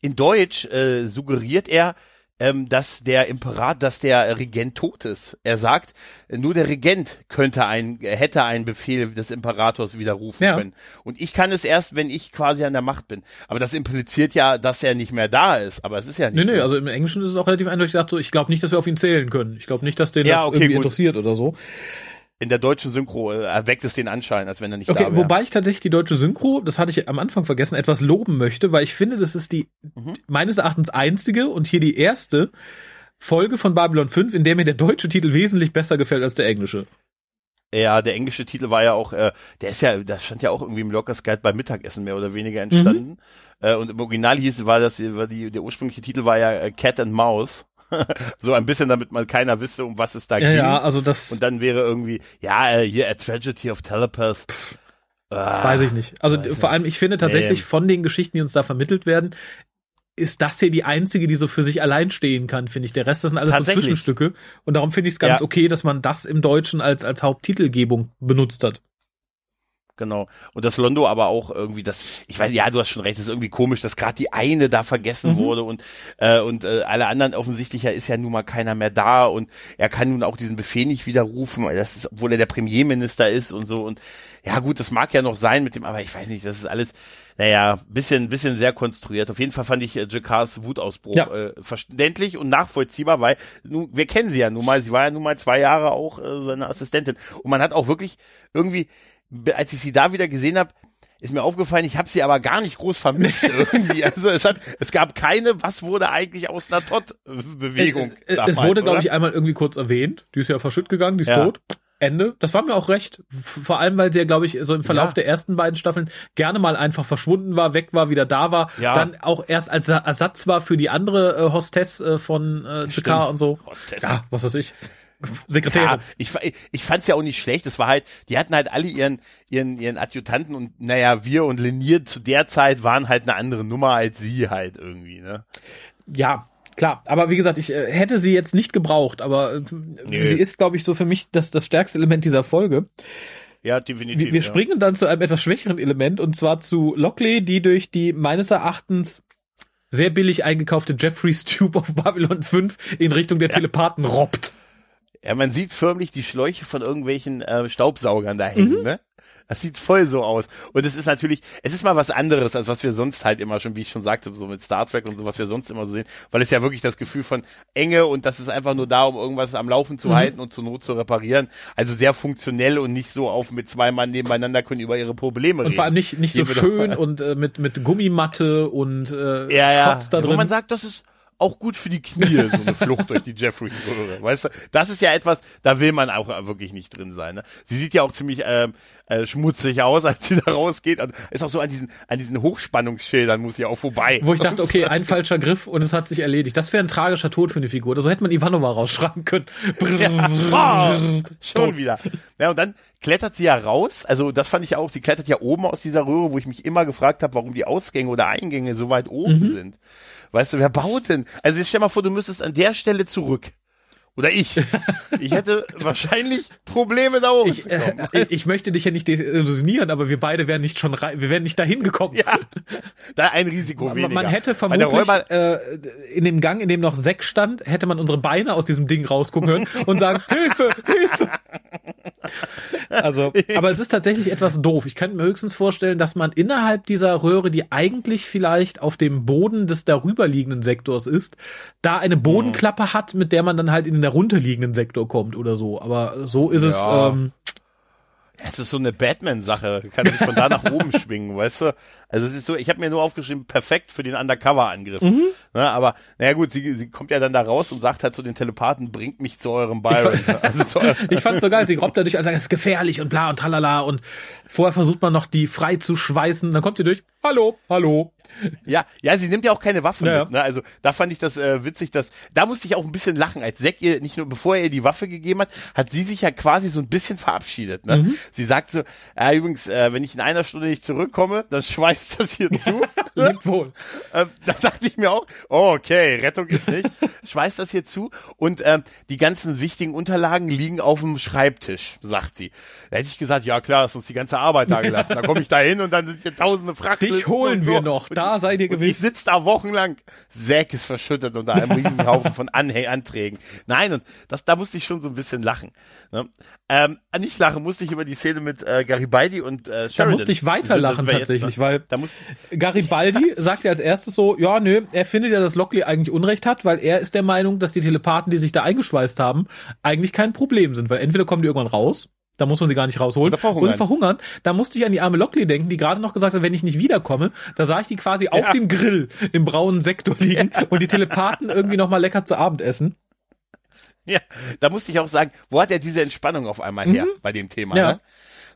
In Deutsch äh, suggeriert er, ähm, dass der Imperat, dass der Regent tot ist. Er sagt, nur der Regent könnte ein, hätte einen Befehl des Imperators widerrufen ja. können. Und ich kann es erst, wenn ich quasi an der Macht bin. Aber das impliziert ja, dass er nicht mehr da ist. Aber es ist ja nicht. Nee, so. nee, also im Englischen ist es auch relativ eindeutig gesagt so, ich glaube nicht, dass wir auf ihn zählen können. Ich glaube nicht, dass den ja, das okay, irgendwie gut. interessiert oder so in der deutschen Synchro äh, erweckt es den Anschein, als wenn er nicht okay, da wäre. Wobei ich tatsächlich die deutsche Synchro, das hatte ich am Anfang vergessen, etwas loben möchte, weil ich finde, das ist die mhm. meines Erachtens einzige und hier die erste Folge von Babylon 5, in der mir der deutsche Titel wesentlich besser gefällt als der englische. Ja, der englische Titel war ja auch, äh, der ist ja, das stand ja auch irgendwie im Lockers Guide beim Mittagessen mehr oder weniger entstanden. Mhm. Äh, und im Original hieß, war das, war die, der ursprüngliche Titel war ja äh, Cat and Mouse. so ein bisschen, damit mal keiner wisse, um was es da ja, ging. Ja, also das. Und dann wäre irgendwie, ja, äh, hier A Tragedy of Telepath. Ah, Weiß ich nicht. Also vor allem, ich finde tatsächlich nee. von den Geschichten, die uns da vermittelt werden, ist das hier die einzige, die so für sich allein stehen kann, finde ich. Der Rest, das sind alles so Zwischenstücke. Und darum finde ich es ganz ja. okay, dass man das im Deutschen als, als Haupttitelgebung benutzt hat. Genau. Und das Londo aber auch irgendwie das, ich weiß, ja, du hast schon recht, das ist irgendwie komisch, dass gerade die eine da vergessen mhm. wurde und äh, und äh, alle anderen offensichtlich ja ist ja nun mal keiner mehr da und er kann nun auch diesen Befehl nicht widerrufen, das ist, obwohl er der Premierminister ist und so und ja gut, das mag ja noch sein mit dem, aber ich weiß nicht, das ist alles, naja, bisschen, bisschen sehr konstruiert. Auf jeden Fall fand ich äh, Jakars Wutausbruch ja. äh, verständlich und nachvollziehbar, weil nun, wir kennen sie ja nun mal, sie war ja nun mal zwei Jahre auch äh, seine Assistentin und man hat auch wirklich irgendwie als ich sie da wieder gesehen habe, ist mir aufgefallen, ich habe sie aber gar nicht groß vermisst irgendwie. Also es hat, es gab keine, was wurde eigentlich aus einer Todd-Bewegung. Es, damals, es wurde, glaube ich, einmal irgendwie kurz erwähnt. Die ist ja verschütt gegangen, die ist ja. tot. Ende. Das war mir auch recht. Vor allem, weil sie ja, glaube ich, so im Verlauf ja. der ersten beiden Staffeln gerne mal einfach verschwunden war, weg war, wieder da war. Ja. Dann auch erst als Ersatz war für die andere äh, Hostess äh, von äh, Jakar und so. Hostess. Ja, was weiß ich. Sekretärin. Ja, ich, ich fand's ja auch nicht schlecht. Es war halt, die hatten halt alle ihren, ihren, ihren Adjutanten und naja, wir und Lenier zu der Zeit waren halt eine andere Nummer als sie halt irgendwie, ne? Ja, klar. Aber wie gesagt, ich äh, hätte sie jetzt nicht gebraucht, aber äh, sie ist, glaube ich, so für mich das, das stärkste Element dieser Folge. Ja, definitiv. Wir, wir ja. springen dann zu einem etwas schwächeren Element und zwar zu Lockley, die durch die meines Erachtens sehr billig eingekaufte Jeffrey's Tube of Babylon 5 in Richtung der Telepathen robbt. Ja, man sieht förmlich die Schläuche von irgendwelchen äh, Staubsaugern da hängen, mhm. ne? Das sieht voll so aus. Und es ist natürlich, es ist mal was anderes, als was wir sonst halt immer schon, wie ich schon sagte, so mit Star Trek und so, was wir sonst immer so sehen, weil es ja wirklich das Gefühl von Enge und das ist einfach nur da, um irgendwas am Laufen zu mhm. halten und zur Not zu reparieren. Also sehr funktionell und nicht so auf mit zwei Mann nebeneinander können über ihre Probleme reden. Und vor allem nicht, nicht so schön und äh, mit, mit Gummimatte und äh, ja, ja. Schatz da drin. Wo man sagt, das ist, auch gut für die Knie, so eine Flucht durch die Jeffreys-Röhre. Weißt du, das ist ja etwas, da will man auch wirklich nicht drin sein. Ne? Sie sieht ja auch ziemlich ähm, äh, schmutzig aus, als sie da rausgeht. Also, ist auch so an diesen, an diesen Hochspannungsschildern muss sie auch vorbei. Wo ich dachte, okay, ein falscher Griff und es hat sich erledigt. Das wäre ein tragischer Tod für eine Figur. So hätte man Ivanova rausschreiben können. Ja, oh, schon wieder. Ja, und dann klettert sie ja raus. Also das fand ich auch. Sie klettert ja oben aus dieser Röhre, wo ich mich immer gefragt habe, warum die Ausgänge oder Eingänge so weit oben mhm. sind. Weißt du, wer baut denn? Also jetzt stell mal vor, du müsstest an der Stelle zurück. Oder ich. Ich hätte wahrscheinlich Probleme da oben ich, zu kommen. Äh, ich möchte dich ja nicht desillusionieren, aber wir beide wären nicht schon rein, wir wären nicht dahin gekommen. Ja, da ein Risiko man, weniger. Man hätte vermutlich äh, in dem Gang, in dem noch Sekt stand, hätte man unsere Beine aus diesem Ding rausgucken hören und sagen, Hilfe, Hilfe. Also, aber es ist tatsächlich etwas doof. Ich könnte mir höchstens vorstellen, dass man innerhalb dieser Röhre, die eigentlich vielleicht auf dem Boden des darüberliegenden Sektors ist, da eine Bodenklappe hat, mit der man dann halt in den darunterliegenden Sektor kommt oder so. Aber so ist ja. es. Ähm, es ist so eine Batman-Sache, kann sich von da nach oben schwingen, weißt du? Also es ist so, ich habe mir nur aufgeschrieben, perfekt für den Undercover-Angriff. Mhm. Ne, aber naja gut, sie, sie kommt ja dann da raus und sagt halt zu den Telepathen, bringt mich zu eurem Byron. Ich, fand, also zu eurem ich fand's so geil, sie robbt dadurch, also es ist gefährlich und bla und tralala und vorher versucht man noch die frei zu schweißen, dann kommt sie durch, hallo, hallo, ja, ja, sie nimmt ja auch keine Waffe ja, mit. Ne? Also da fand ich das äh, witzig, dass da musste ich auch ein bisschen lachen, als Zack ihr nicht nur bevor er ihr die Waffe gegeben hat, hat sie sich ja quasi so ein bisschen verabschiedet. Ne? Mhm. Sie sagt so, äh, übrigens, äh, wenn ich in einer Stunde nicht zurückkomme, dann schweißt das hier zu. Lebt wohl. Ähm, da sagte ich mir auch, oh, okay, Rettung ist nicht. schweißt das hier zu und ähm, die ganzen wichtigen Unterlagen liegen auf dem Schreibtisch, sagt sie. Da hätte ich gesagt, ja klar, hast uns die ganze Arbeit da gelassen. Da komme ich da hin und dann sind hier tausende Frachten. Dich holen wir so. noch. Und da seid ihr gewiss. Ich sitze da wochenlang. Zack ist verschüttet unter einem Riesenhaufen von Anhäng Anträgen. Nein, und das, da musste ich schon so ein bisschen lachen. Ne? Ähm, nicht lachen musste ich über die Szene mit äh, Garibaldi und äh, Sheridan. Da musste ich weiterlachen tatsächlich, jetzt, ne? weil da musste Garibaldi sagt ja als erstes so, ja, nö, er findet ja, dass Lockley eigentlich Unrecht hat, weil er ist der Meinung, dass die Telepathen, die sich da eingeschweißt haben, eigentlich kein Problem sind, weil entweder kommen die irgendwann raus da muss man sie gar nicht rausholen. Oder verhungern. Oder verhungern. Da musste ich an die arme Lockley denken, die gerade noch gesagt hat, wenn ich nicht wiederkomme, da sah ich die quasi ja. auf dem Grill im braunen Sektor liegen ja. und die Telepathen irgendwie noch mal lecker zu Abend essen. Ja, da musste ich auch sagen, wo hat er diese Entspannung auf einmal her mhm. bei dem Thema? Ja. Ne?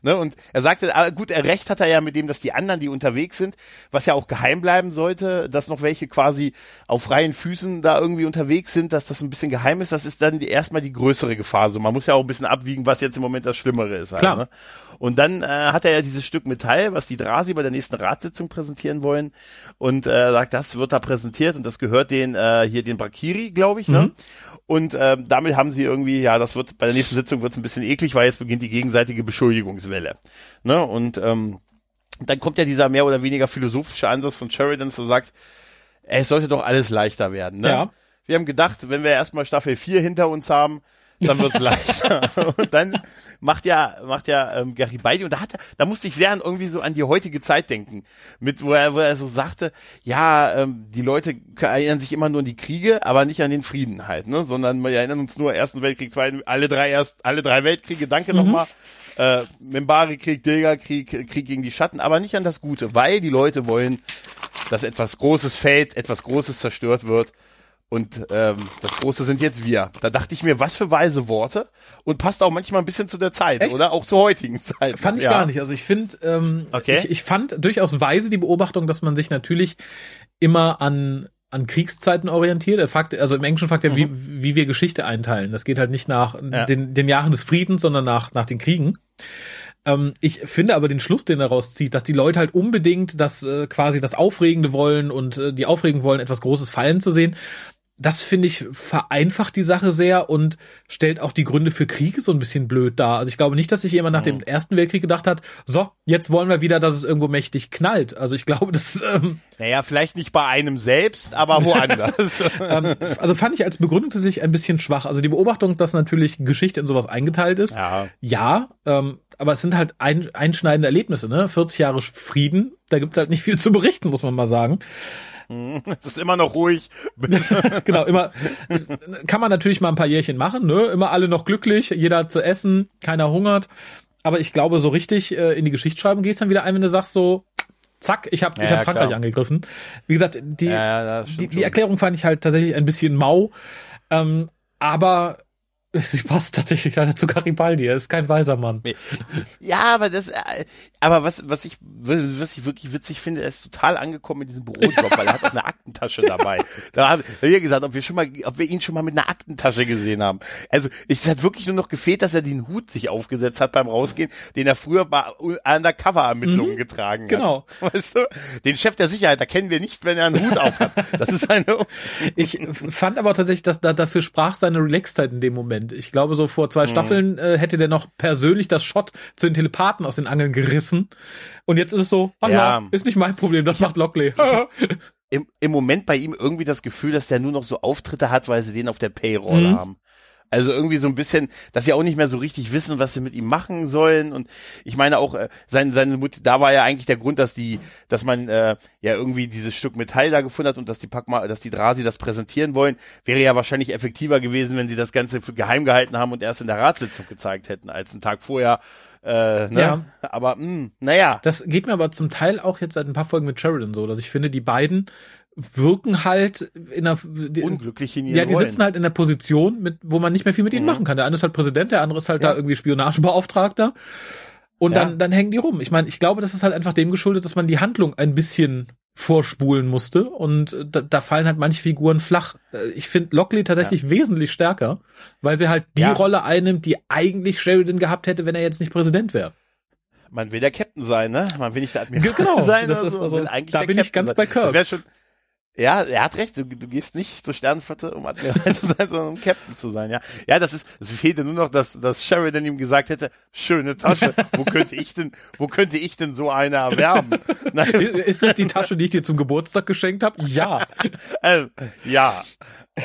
Ne? Und er sagte, ah, gut, er recht hat er ja mit dem, dass die anderen, die unterwegs sind, was ja auch geheim bleiben sollte, dass noch welche quasi auf freien Füßen da irgendwie unterwegs sind, dass das ein bisschen geheim ist, das ist dann die, erstmal die größere Gefahr. So, man muss ja auch ein bisschen abwiegen, was jetzt im Moment das Schlimmere ist. Halt, Klar. Ne? Und dann äh, hat er ja dieses Stück Metall, was die Drasi bei der nächsten Ratssitzung präsentieren wollen und äh, sagt, das wird da präsentiert und das gehört den äh, hier den Bakiri, glaube ich, ne? Und äh, damit haben sie irgendwie, ja, das wird bei der nächsten Sitzung wird es ein bisschen eklig, weil jetzt beginnt die gegenseitige Beschuldigungswelle. Ne? Und ähm, dann kommt ja dieser mehr oder weniger philosophische Ansatz von Sheridan, der sagt, ey, es sollte doch alles leichter werden. Ne? Ja. Wir haben gedacht, wenn wir erstmal Staffel 4 hinter uns haben, dann wird's leichter. und dann macht ja, macht ja ähm, Garibaldi und da hat er, da musste ich sehr an irgendwie so an die heutige Zeit denken, mit wo er, wo er so sagte, ja, ähm, die Leute erinnern sich immer nur an die Kriege, aber nicht an den Frieden halt, ne, sondern wir erinnern uns nur Ersten Weltkrieg, Zweiten, alle drei erst, alle drei Weltkriege. Danke mhm. nochmal. Äh, Membari-Krieg, Dilga-Krieg, Krieg gegen die Schatten, aber nicht an das Gute, weil die Leute wollen, dass etwas Großes fällt, etwas Großes zerstört wird und ähm, das Große sind jetzt wir. Da dachte ich mir, was für weise Worte und passt auch manchmal ein bisschen zu der Zeit, Echt? oder? Auch zur heutigen Zeit. Fand ich ja. gar nicht. Also ich finde, ähm, okay. ich, ich fand durchaus weise die Beobachtung, dass man sich natürlich immer an an Kriegszeiten orientiert. Er fragt, also im Englischen fragt er, mhm. wie, wie wir Geschichte einteilen. Das geht halt nicht nach ja. den, den Jahren des Friedens, sondern nach, nach den Kriegen. Ähm, ich finde aber den Schluss, den er rauszieht, dass die Leute halt unbedingt das äh, quasi das Aufregende wollen und äh, die Aufregung wollen, etwas Großes fallen zu sehen das finde ich vereinfacht die Sache sehr und stellt auch die Gründe für Krieg so ein bisschen blöd dar. Also ich glaube nicht, dass sich jemand nach dem Ersten Weltkrieg gedacht hat, so, jetzt wollen wir wieder, dass es irgendwo mächtig knallt. Also ich glaube, das... Ähm, naja, vielleicht nicht bei einem selbst, aber woanders. ähm, also fand ich als Begründung tatsächlich ein bisschen schwach. Also die Beobachtung, dass natürlich Geschichte in sowas eingeteilt ist, ja, ja ähm, aber es sind halt ein, einschneidende Erlebnisse, ne? 40 Jahre Frieden, da gibt's halt nicht viel zu berichten, muss man mal sagen. Es ist immer noch ruhig. genau, immer kann man natürlich mal ein paar Jährchen machen, ne? Immer alle noch glücklich, jeder hat zu essen, keiner hungert. Aber ich glaube, so richtig äh, in die Geschichtsschreibung gehst dann wieder ein, wenn du sagst so, zack, ich habe ich ja, hab Frankreich klar. angegriffen. Wie gesagt, die, ja, die, die Erklärung fand ich halt tatsächlich ein bisschen mau. Ähm, aber Sie passt tatsächlich leider zu Garibaldi. Er ist kein weiser Mann. Ja, aber das, äh, aber was, was ich, was ich wirklich witzig finde, er ist total angekommen in diesem Bürojob, weil er hat auch eine Aktentasche dabei. Da hat er gesagt, ob wir schon mal, ob wir ihn schon mal mit einer Aktentasche gesehen haben. Also, es hat wirklich nur noch gefehlt, dass er den Hut sich aufgesetzt hat beim Rausgehen, den er früher bei Undercover-Ermittlungen mhm, getragen genau. hat. Genau. Weißt du? Den Chef der Sicherheit erkennen wir nicht, wenn er einen Hut auf hat. Das ist eine. ich fand aber tatsächlich, dass da, dafür sprach seine Relaxedheit in dem Moment. Moment. Ich glaube, so vor zwei mhm. Staffeln äh, hätte der noch persönlich das Shot zu den Telepathen aus den Angeln gerissen. Und jetzt ist es so, ah ja, ist nicht mein Problem, das macht Lockley. Im, Im Moment bei ihm irgendwie das Gefühl, dass der nur noch so Auftritte hat, weil sie den auf der Payroll mhm. haben. Also irgendwie so ein bisschen, dass sie auch nicht mehr so richtig wissen, was sie mit ihm machen sollen. Und ich meine auch, äh, seine, seine Mutter, da war ja eigentlich der Grund, dass die, dass man äh, ja irgendwie dieses Stück Metall da gefunden hat und dass die Packma, dass die Drasi das präsentieren wollen, wäre ja wahrscheinlich effektiver gewesen, wenn sie das Ganze für geheim gehalten haben und erst in der Ratssitzung gezeigt hätten, als einen Tag vorher. Äh, ne? Ja. Aber mh, hm, naja. Das geht mir aber zum Teil auch jetzt seit ein paar Folgen mit Sheridan so, dass ich finde, die beiden wirken halt in einer unglücklich in ihren Ja, die sitzen halt in der Position, mit, wo man nicht mehr viel mit ihnen mhm. machen kann. Der eine ist halt Präsident, der andere ist halt ja. da irgendwie Spionagebeauftragter. Und ja. dann, dann hängen die rum. Ich meine, ich glaube, das ist halt einfach dem geschuldet, dass man die Handlung ein bisschen vorspulen musste und da, da fallen halt manche Figuren flach. Äh, ich finde Lockley tatsächlich ja. wesentlich stärker, weil sie halt die. Rolle einnimmt, die eigentlich Sheridan gehabt hätte, wenn er jetzt nicht Präsident wäre. Man will der Captain sein, ne? Man will nicht der Admiral genau, sein. Das ist so. also, da bin Captain ich ganz sein. bei Kirk. Das schon, ja, er hat recht. Du, du gehst nicht zur Sternenflotte, um Admiral zu sein, sondern um Captain zu sein. Ja, ja, das ist. Es fehlte nur noch, dass, dass Sheridan ihm gesagt hätte: Schöne Tasche. Wo könnte ich denn, wo könnte ich denn so eine erwerben? Nein. Ist das die Tasche, die ich dir zum Geburtstag geschenkt habe? Ja. äh, ja.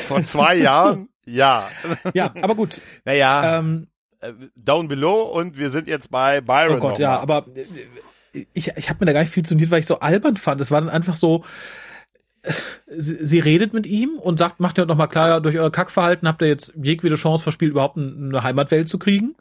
Vor zwei Jahren. Ja. Ja, aber gut. Naja. Ähm, äh, down below und wir sind jetzt bei Byron. Oh Gott, ja, aber äh, ich, ich habe mir da gar nicht viel zu weil ich so albern fand. Es war dann einfach so sie, sie redet mit ihm und sagt, macht ja noch mal klar, durch euer Kackverhalten habt ihr jetzt jegliche Chance verspielt, überhaupt eine Heimatwelt zu kriegen.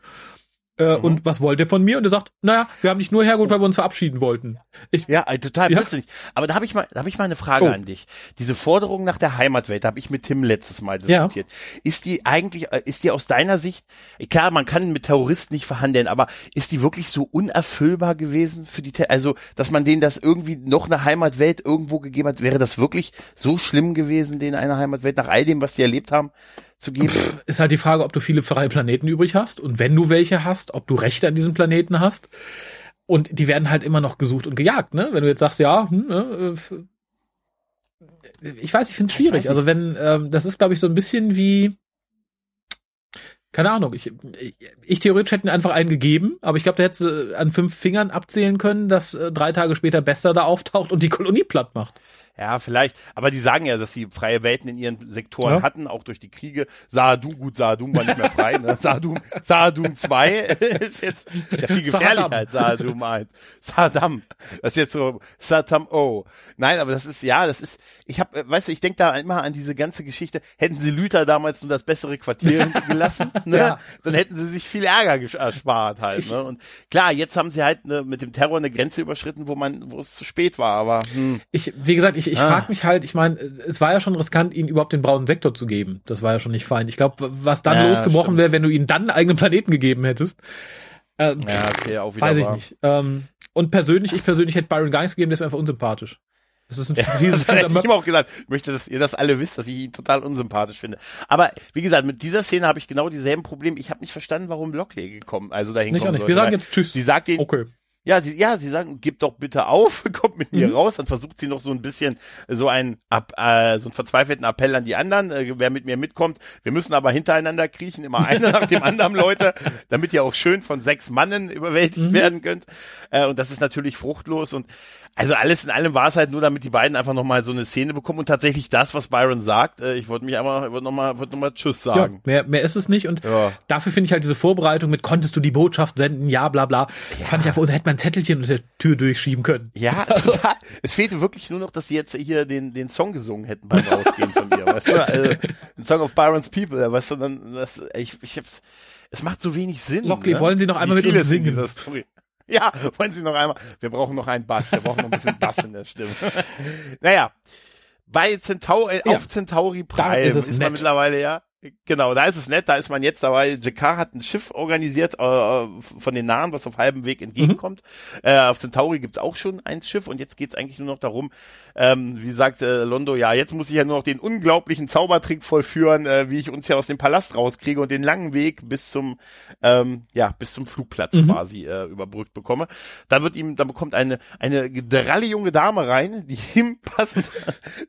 Äh, mhm. Und was wollt ihr von mir? Und er sagt, naja, wir haben dich nur hergeholt, weil wir uns verabschieden wollten. Ich, ja, äh, total ja. plötzlich. Aber da habe ich mal, da habe ich mal eine Frage oh. an dich. Diese Forderung nach der Heimatwelt, da habe ich mit Tim letztes Mal diskutiert. Ja. Ist die eigentlich, äh, ist die aus deiner Sicht, klar, man kann mit Terroristen nicht verhandeln, aber ist die wirklich so unerfüllbar gewesen für die, also, dass man denen das irgendwie noch eine Heimatwelt irgendwo gegeben hat, wäre das wirklich so schlimm gewesen, denen eine Heimatwelt nach all dem, was die erlebt haben? Zu geben. Pff, ist halt die Frage, ob du viele freie Planeten übrig hast und wenn du welche hast, ob du Rechte an diesem Planeten hast. Und die werden halt immer noch gesucht und gejagt, ne? Wenn du jetzt sagst, ja, hm, äh, ich weiß, ich finde es schwierig. Also wenn, ähm, das ist, glaube ich, so ein bisschen wie, keine Ahnung, ich, ich theoretisch hätte einfach einen gegeben, aber ich glaube, da hättest du an fünf Fingern abzählen können, dass äh, drei Tage später Bester da auftaucht und die Kolonie platt macht. Ja, vielleicht. Aber die sagen ja, dass sie freie Welten in ihren Sektoren ja. hatten, auch durch die Kriege. Saadum, gut, Saadum war nicht mehr frei. Ne? Saadum, Saadum 2 ist jetzt der viel gefährlicher als Saadum 1. Saddam. Das ist jetzt so Saddam O. Nein, aber das ist, ja, das ist, ich habe, weißt du, ich denke da immer an diese ganze Geschichte. Hätten sie Lüther damals nur das bessere Quartier gelassen, ne? Ja. dann hätten sie sich viel Ärger erspart halt. Ne? Und klar, jetzt haben sie halt ne, mit dem Terror eine Grenze überschritten, wo man, wo es zu spät war. Aber hm. ich, wie gesagt, ich ich ah. frage mich halt, ich meine, es war ja schon riskant, ihnen überhaupt den braunen Sektor zu geben. Das war ja schon nicht fein. Ich glaube, was dann ja, losgebrochen wäre, wenn du ihnen dann einen eigenen Planeten gegeben hättest. Äh, ja, okay, auch wieder Weiß ich war. nicht. Ähm, und persönlich, ich persönlich hätte Byron gar nichts gegeben, der ist mir einfach unsympathisch. Das ist ein ja, dieses das hätte ich ihm auch gesagt. Ich möchte, dass ihr das alle wisst, dass ich ihn total unsympathisch finde. Aber wie gesagt, mit dieser Szene habe ich genau dieselben Probleme. Ich habe nicht verstanden, warum Lockley gekommen, also dahin nicht kommen auch nicht. Wir sagen jetzt Tschüss. Sie sagt ihn, okay. Ja, sie, ja, sie sagen, gib doch bitte auf, kommt mit mir mhm. raus. Dann versucht sie noch so ein bisschen so ein, äh, so einen verzweifelten Appell an die anderen, äh, wer mit mir mitkommt. Wir müssen aber hintereinander kriechen, immer einer nach dem anderen, Leute, damit ihr auch schön von sechs Mannen überwältigt mhm. werden könnt. Äh, und das ist natürlich fruchtlos und also alles in allem war es halt nur, damit die beiden einfach nochmal so eine Szene bekommen und tatsächlich das, was Byron sagt. Äh, ich wollte mich einmal, wollte nochmal, wollte nochmal Tschüss sagen. Ja, mehr, mehr ist es nicht und ja. dafür finde ich halt diese Vorbereitung mit, konntest du die Botschaft senden, ja, bla, bla. Ja. Fand ich einfach, hätte man ein Zettelchen unter der Tür durchschieben können. Ja, total. Es fehlte wirklich nur noch, dass sie jetzt hier den, den Song gesungen hätten beim Rausgehen von mir, weißt du? Also, den Song of Byron's People, weißt du, dann, das, ich, ich hab's, es macht so wenig Sinn. Lockley, ne? wollen Sie noch einmal mit uns singen? Ja, wollen Sie noch einmal? Wir brauchen noch einen Bass. Wir brauchen noch ein bisschen Bass in der Stimme. naja, bei Centauri, ja. auf Centauri Prime ist, ist man mittlerweile ja Genau, da ist es nett, da ist man jetzt dabei. Jakar hat ein Schiff organisiert äh, von den Nahen, was auf halbem Weg entgegenkommt. Mhm. Äh, auf Centauri gibt's auch schon ein Schiff und jetzt geht's eigentlich nur noch darum, ähm, wie sagt äh, Londo, ja, jetzt muss ich ja nur noch den unglaublichen Zaubertrick vollführen, äh, wie ich uns ja aus dem Palast rauskriege und den langen Weg bis zum, ähm, ja, bis zum Flugplatz mhm. quasi äh, überbrückt bekomme. Da wird ihm, da bekommt eine, eine dralle junge Dame rein, die ihm passt,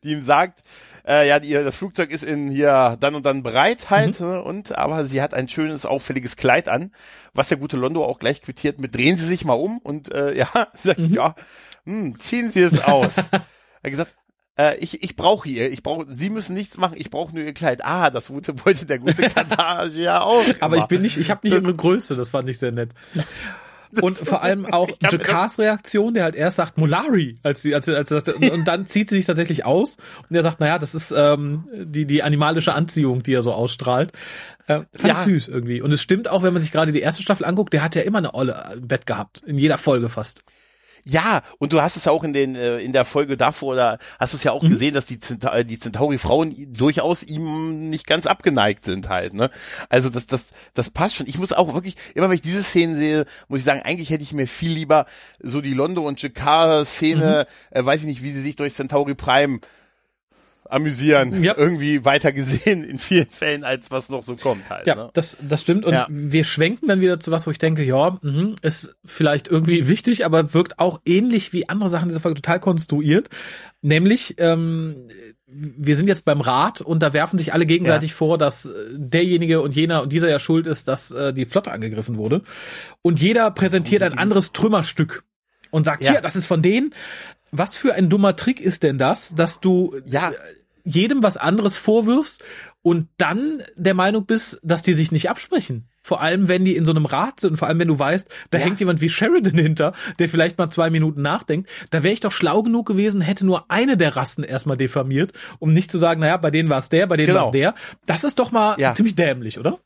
die ihm sagt, äh, ja, die, das Flugzeug ist in hier dann und dann bereit halt, mhm. Und aber sie hat ein schönes, auffälliges Kleid an, was der gute Londo auch gleich quittiert mit drehen Sie sich mal um und äh, ja, sagt, mhm. ja, hm, ziehen Sie es aus. er hat gesagt, äh, ich, ich brauche ihr, ich brauche, Sie müssen nichts machen, ich brauche nur Ihr Kleid. Ah, das gute, wollte der gute Katar ja auch. Aber immer. ich bin nicht, ich habe nicht das, ihre Größe, das fand ich sehr nett. und vor allem auch Jakars Reaktion, der halt erst sagt Molari, als sie, als, als, als und, und dann zieht sie sich tatsächlich aus und er sagt, naja, das ist ähm, die die animalische Anziehung, die er so ausstrahlt. Äh, fand ja. süß irgendwie. Und es stimmt auch, wenn man sich gerade die erste Staffel anguckt, der hat ja immer eine Olle im Bett gehabt, in jeder Folge fast. Ja, und du hast es auch in den äh, in der Folge davor, da hast du es ja auch mhm. gesehen, dass die, Zenta äh, die Centauri-Frauen durchaus ihm nicht ganz abgeneigt sind halt. Ne? Also das das das passt schon. Ich muss auch wirklich immer, wenn ich diese Szenen sehe, muss ich sagen, eigentlich hätte ich mir viel lieber so die Londo und Jakar-Szene, mhm. äh, weiß ich nicht, wie sie sich durch Centauri Prime amüsieren ja. irgendwie weiter gesehen in vielen Fällen, als was noch so kommt halt. Ja, ne? das, das stimmt. Und ja. wir schwenken dann wieder zu was, wo ich denke, ja, mh, ist vielleicht irgendwie wichtig, aber wirkt auch ähnlich wie andere Sachen dieser Folge total konstruiert. Nämlich, ähm, wir sind jetzt beim Rat und da werfen sich alle gegenseitig ja. vor, dass derjenige und jener und dieser ja schuld ist, dass äh, die Flotte angegriffen wurde. Und jeder präsentiert ein anderes Trümmerstück und sagt, ja. hier, das ist von denen. Was für ein dummer Trick ist denn das, dass du ja jedem was anderes vorwirfst und dann der Meinung bist, dass die sich nicht absprechen. Vor allem, wenn die in so einem Rat sind, vor allem, wenn du weißt, da ja. hängt jemand wie Sheridan hinter, der vielleicht mal zwei Minuten nachdenkt, da wäre ich doch schlau genug gewesen, hätte nur eine der Rassen erstmal diffamiert, um nicht zu sagen, naja, bei denen war es der, bei denen genau. war es der. Das ist doch mal ja. ziemlich dämlich, oder?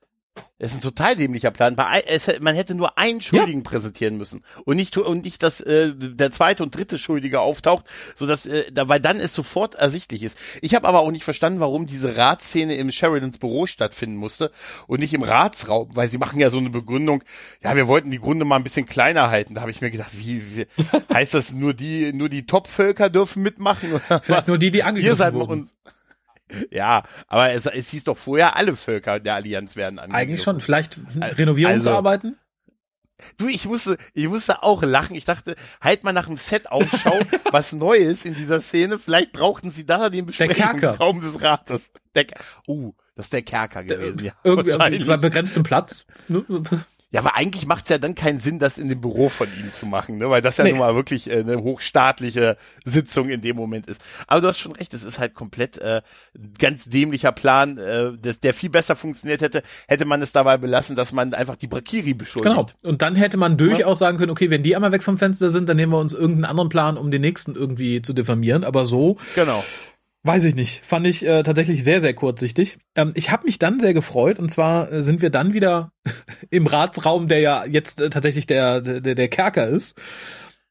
Das ist ein total dämlicher Plan. Es, man hätte nur einen Schuldigen ja. präsentieren müssen und nicht und nicht, dass äh, der zweite und dritte Schuldige auftaucht, so dass äh, da, weil dann es sofort ersichtlich ist. Ich habe aber auch nicht verstanden, warum diese Ratsszene im Sheridans Büro stattfinden musste und nicht im Ratsraum, weil sie machen ja so eine Begründung. Ja, wir wollten die Grunde mal ein bisschen kleiner halten. Da habe ich mir gedacht, wie, wie heißt das nur die nur die Top-Völker dürfen mitmachen oder Vielleicht was? nur die, die angegriffen Ihr seid wurden. Uns, ja, aber es, es hieß doch vorher, alle Völker der Allianz werden angegriffen. Eigentlich schon. Vielleicht Renovierungsarbeiten? Also, du, ich musste, ich musste auch lachen. Ich dachte, halt mal nach dem Set Ausschau, was Neues in dieser Szene. Vielleicht brauchten sie da den Besprechungsraum des Rates. Der, uh, das ist der Kerker gewesen, der, ja. Irgendwie bei begrenztem Platz. Ja, aber eigentlich macht es ja dann keinen Sinn, das in dem Büro von ihm zu machen, ne? weil das ja nee. nun mal wirklich äh, eine hochstaatliche Sitzung in dem Moment ist. Aber du hast schon recht, es ist halt komplett äh, ganz dämlicher Plan, äh, das, der viel besser funktioniert hätte, hätte man es dabei belassen, dass man einfach die Brakiri beschuldigt. Genau. Und dann hätte man durchaus ja. sagen können, okay, wenn die einmal weg vom Fenster sind, dann nehmen wir uns irgendeinen anderen Plan, um den nächsten irgendwie zu diffamieren. Aber so genau. Weiß ich nicht. Fand ich äh, tatsächlich sehr, sehr kurzsichtig. Ähm, ich habe mich dann sehr gefreut und zwar äh, sind wir dann wieder im Ratsraum, der ja jetzt äh, tatsächlich der, der, der Kerker ist.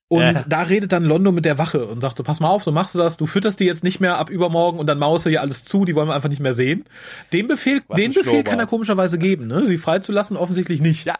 Und äh. da redet dann Londo mit der Wache und sagt, so, pass mal auf, so machst du das, du fütterst die jetzt nicht mehr ab übermorgen und dann mause hier alles zu, die wollen wir einfach nicht mehr sehen. Den Befehl, Was den Befehl kann er komischerweise geben, ne? Sie freizulassen, offensichtlich nicht. Ja,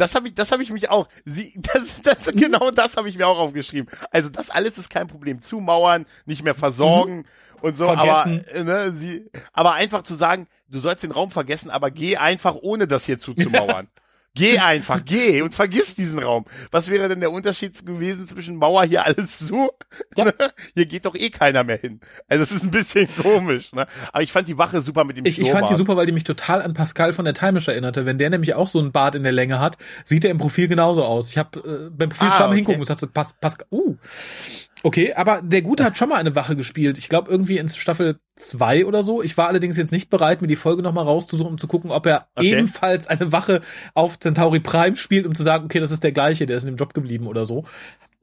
das habe ich, das habe ich mich auch. Sie, das, das, genau das habe ich mir auch aufgeschrieben. Also das alles ist kein Problem. Zumauern, nicht mehr versorgen mhm. und so. Vergessen. Aber, ne, sie, aber einfach zu sagen, du sollst den Raum vergessen, aber geh einfach ohne das hier zuzumauern. Geh einfach, geh und vergiss diesen Raum. Was wäre denn der Unterschied gewesen zwischen Mauer hier alles zu? Ja. hier geht doch eh keiner mehr hin. Also es ist ein bisschen komisch. Ne? Aber ich fand die Wache super mit dem ich, ich fand die super, weil die mich total an Pascal von der Timesh erinnerte. Wenn der nämlich auch so ein Bart in der Länge hat, sieht er im Profil genauso aus. Ich habe äh, beim Profil ah, zweimal okay. hingucken und sagte, Pas Pascal, uh, Okay, aber der Gute hat schon mal eine Wache gespielt. Ich glaube irgendwie in Staffel zwei oder so. Ich war allerdings jetzt nicht bereit, mir die Folge nochmal rauszusuchen, um zu gucken, ob er okay. ebenfalls eine Wache auf Centauri Prime spielt, um zu sagen, okay, das ist der gleiche, der ist in dem Job geblieben oder so.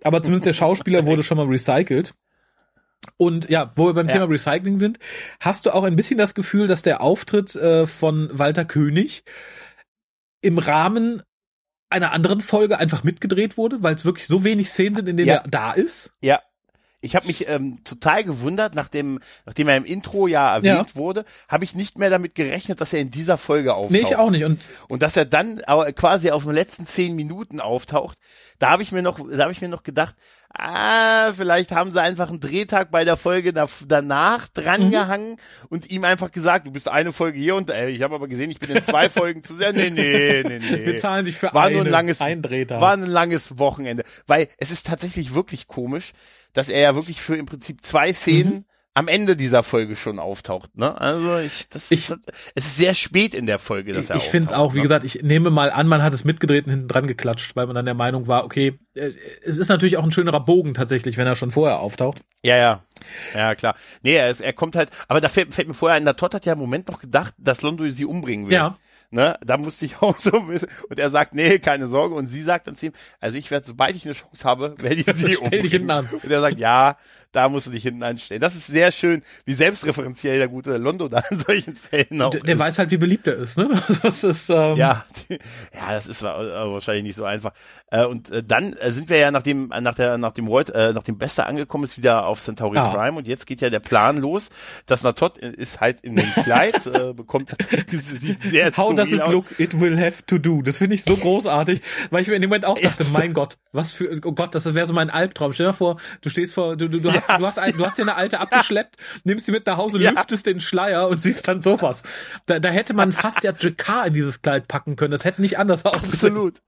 Aber zumindest der Schauspieler wurde schon mal recycelt. Und ja, wo wir beim ja. Thema Recycling sind, hast du auch ein bisschen das Gefühl, dass der Auftritt äh, von Walter König im Rahmen einer anderen Folge einfach mitgedreht wurde, weil es wirklich so wenig Szenen sind, in denen ja. er da ist? Ja, ich habe mich ähm, total gewundert, nachdem, nachdem er im Intro ja erwähnt ja. wurde, habe ich nicht mehr damit gerechnet, dass er in dieser Folge auftaucht. Nee, ich auch nicht. Und, und dass er dann aber quasi auf den letzten zehn Minuten auftaucht, da habe ich mir noch, da habe ich mir noch gedacht, ah, vielleicht haben sie einfach einen Drehtag bei der Folge da, danach drangehangen mhm. und ihm einfach gesagt, du bist eine Folge hier und ey, ich habe aber gesehen, ich bin in zwei Folgen zu sehr. Nee, nee, nee, nee. Wir zahlen sich für war eine, nur ein langes, ein Drehtag. War ein langes Wochenende. Weil es ist tatsächlich wirklich komisch, dass er ja wirklich für im Prinzip zwei Szenen mhm. am Ende dieser Folge schon auftaucht. Ne? Also ich, das ich, ist, es ist sehr spät in der Folge, dass ich, er Ich finde es auch, wie ne? gesagt, ich nehme mal an, man hat es mitgedreht und hinten dran geklatscht, weil man dann der Meinung war, okay, äh, es ist natürlich auch ein schönerer Bogen tatsächlich, wenn er schon vorher auftaucht. Ja, ja. Ja, klar. Nee, er, ist, er kommt halt, aber da fällt, fällt mir vorher ein, der Todd hat ja im Moment noch gedacht, dass Londo sie umbringen will. Ja. Ne, da musste ich auch so ein bisschen, und er sagt, nee, keine Sorge, und sie sagt dann zu ihm, also ich werde, sobald ich eine Chance habe, werde ich sie Stell dich hinten an. Und er sagt, ja, da musst du dich hinten anstellen. Das ist sehr schön, wie selbstreferenziell der gute Londo da in solchen Fällen auch der, der weiß halt, wie beliebt er ist, ne? Das ist, ähm ja, ja, das ist wahrscheinlich nicht so einfach. Äh, und äh, dann äh, sind wir ja nach dem, nach der, nach dem Reut, nach dem Bester angekommen ist, wieder auf Centauri ah. Prime und jetzt geht ja der Plan los, dass Natot ist halt in dem Kleid, bekommt, das sieht sehr How does it look, it will have to do. Das finde ich so großartig, weil ich mir in dem Moment auch dachte, mein Gott, was für, oh Gott, das wäre so mein Albtraum. Stell dir vor, du stehst vor, du, du, du hast, ja. du hast, du hast dir eine alte abgeschleppt, nimmst sie mit nach Hause, ja. lüftest den Schleier und siehst dann sowas. Da, da hätte man fast ja Jakar in dieses Kleid packen können. Das hätte nicht anders ausgesehen. Absolut.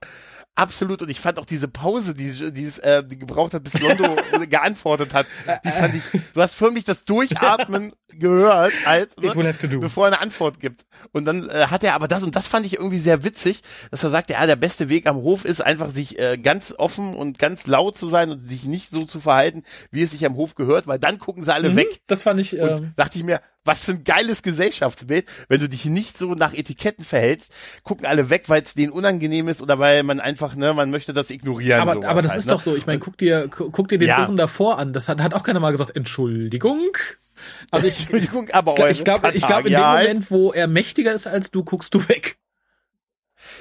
Absolut. Und ich fand auch diese Pause, die, die, äh, die gebraucht hat, bis Londo geantwortet hat, die fand ich, du hast förmlich das Durchatmen gehört, als, ne, bevor er eine Antwort gibt. Und dann äh, hat er aber das, und das fand ich irgendwie sehr witzig, dass er sagt, ja, der beste Weg am Hof ist einfach, sich äh, ganz offen und ganz laut zu sein und sich nicht so zu verhalten, wie es sich am Hof gehört, weil dann gucken sie alle mhm, weg. Das fand ich. Äh, dachte ich mir, was für ein geiles Gesellschaftsbild, wenn du dich nicht so nach Etiketten verhältst, gucken alle weg, weil es denen unangenehm ist oder weil man einfach, ne, man möchte das ignorieren. Aber, aber das halt, ist ne? doch so. Ich meine, guck dir, guck dir den ja. Davor an. Das hat, hat auch keiner mal gesagt, Entschuldigung. Also ich, Entschuldigung, aber ich glaube, ich glaube, in dem Moment, wo er mächtiger ist als du, guckst du weg.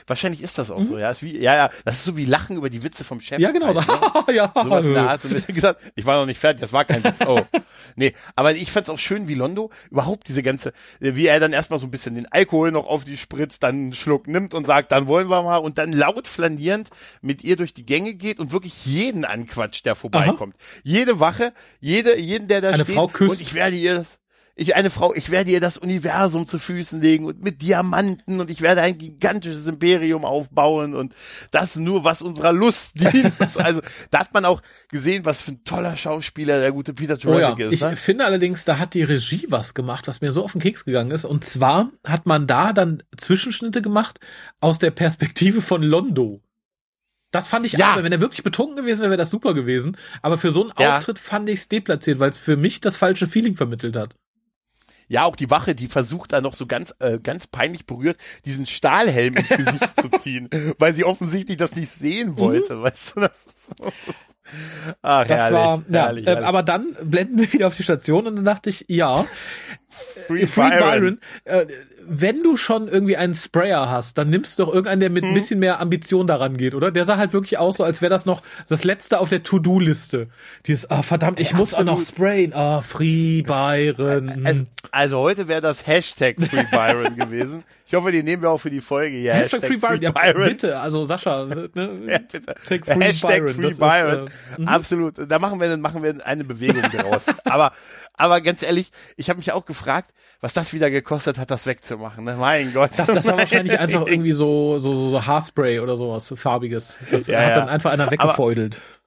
Wahrscheinlich ist das auch mhm. so, ja. Ist wie, ja, ja, das ist so wie Lachen über die Witze vom Chef. Ja, genau. Halt, ne? ja. Sowas in der Art, so ein bisschen gesagt, ich war noch nicht fertig, das war kein Witz. Oh. nee, aber ich fand's auch schön, wie Londo überhaupt diese ganze, wie er dann erstmal so ein bisschen den Alkohol noch auf die spritzt, dann einen Schluck nimmt und sagt, dann wollen wir mal und dann laut flanierend mit ihr durch die Gänge geht und wirklich jeden anquatscht, der vorbeikommt. Aha. Jede Wache, jede, jeden, der da Eine steht. Frau küsst. Und ich werde ihr das, ich eine Frau, ich werde ihr das Universum zu Füßen legen und mit Diamanten und ich werde ein gigantisches Imperium aufbauen und das nur, was unserer Lust dient. also da hat man auch gesehen, was für ein toller Schauspieler der gute Peter Jurassic oh ja. ist. Ne? Ich finde allerdings, da hat die Regie was gemacht, was mir so auf den Keks gegangen ist. Und zwar hat man da dann Zwischenschnitte gemacht aus der Perspektive von Londo. Das fand ich ja. aber, wenn er wirklich betrunken gewesen wäre, wäre das super gewesen. Aber für so einen ja. Auftritt fand ich es deplatziert, weil es für mich das falsche Feeling vermittelt hat. Ja, auch die Wache, die versucht da noch so ganz, äh, ganz peinlich berührt, diesen Stahlhelm ins Gesicht zu ziehen, weil sie offensichtlich das nicht sehen wollte, mhm. weißt du, das ist so. Ach, das herrlich, war, ja, herrlich, äh, herrlich. aber dann blenden wir wieder auf die Station und dann dachte ich, ja, Free, Free Byron, Byron äh, wenn du schon irgendwie einen Sprayer hast, dann nimmst du doch irgendeinen, der mit ein hm. bisschen mehr Ambition daran geht, oder? Der sah halt wirklich aus, so als wäre das noch das letzte auf der To-Do-Liste. Dieses, ah, verdammt, ich ja, musste noch sprayen. Ah, Free Byron. Also, also heute wäre das Hashtag Free Byron gewesen. Ich hoffe, die nehmen wir auch für die Folge hier. Hashtag, Hashtag Free, Byron. Free Byron. Ja, bitte, also Sascha. Ne? ja, bitte. Take Free Hashtag Byron. Free Byron. Ist, äh, mhm. Absolut. Da machen wir, dann machen wir eine Bewegung daraus. aber, aber ganz ehrlich, ich habe mich auch gefragt, gefragt, was das wieder gekostet hat, das wegzumachen. Ne? Mein Gott. Das, das war wahrscheinlich einfach irgendwie so, so, so, so Haarspray oder sowas, so farbiges. Das ja, hat dann einfach einer weggefeudelt. Aber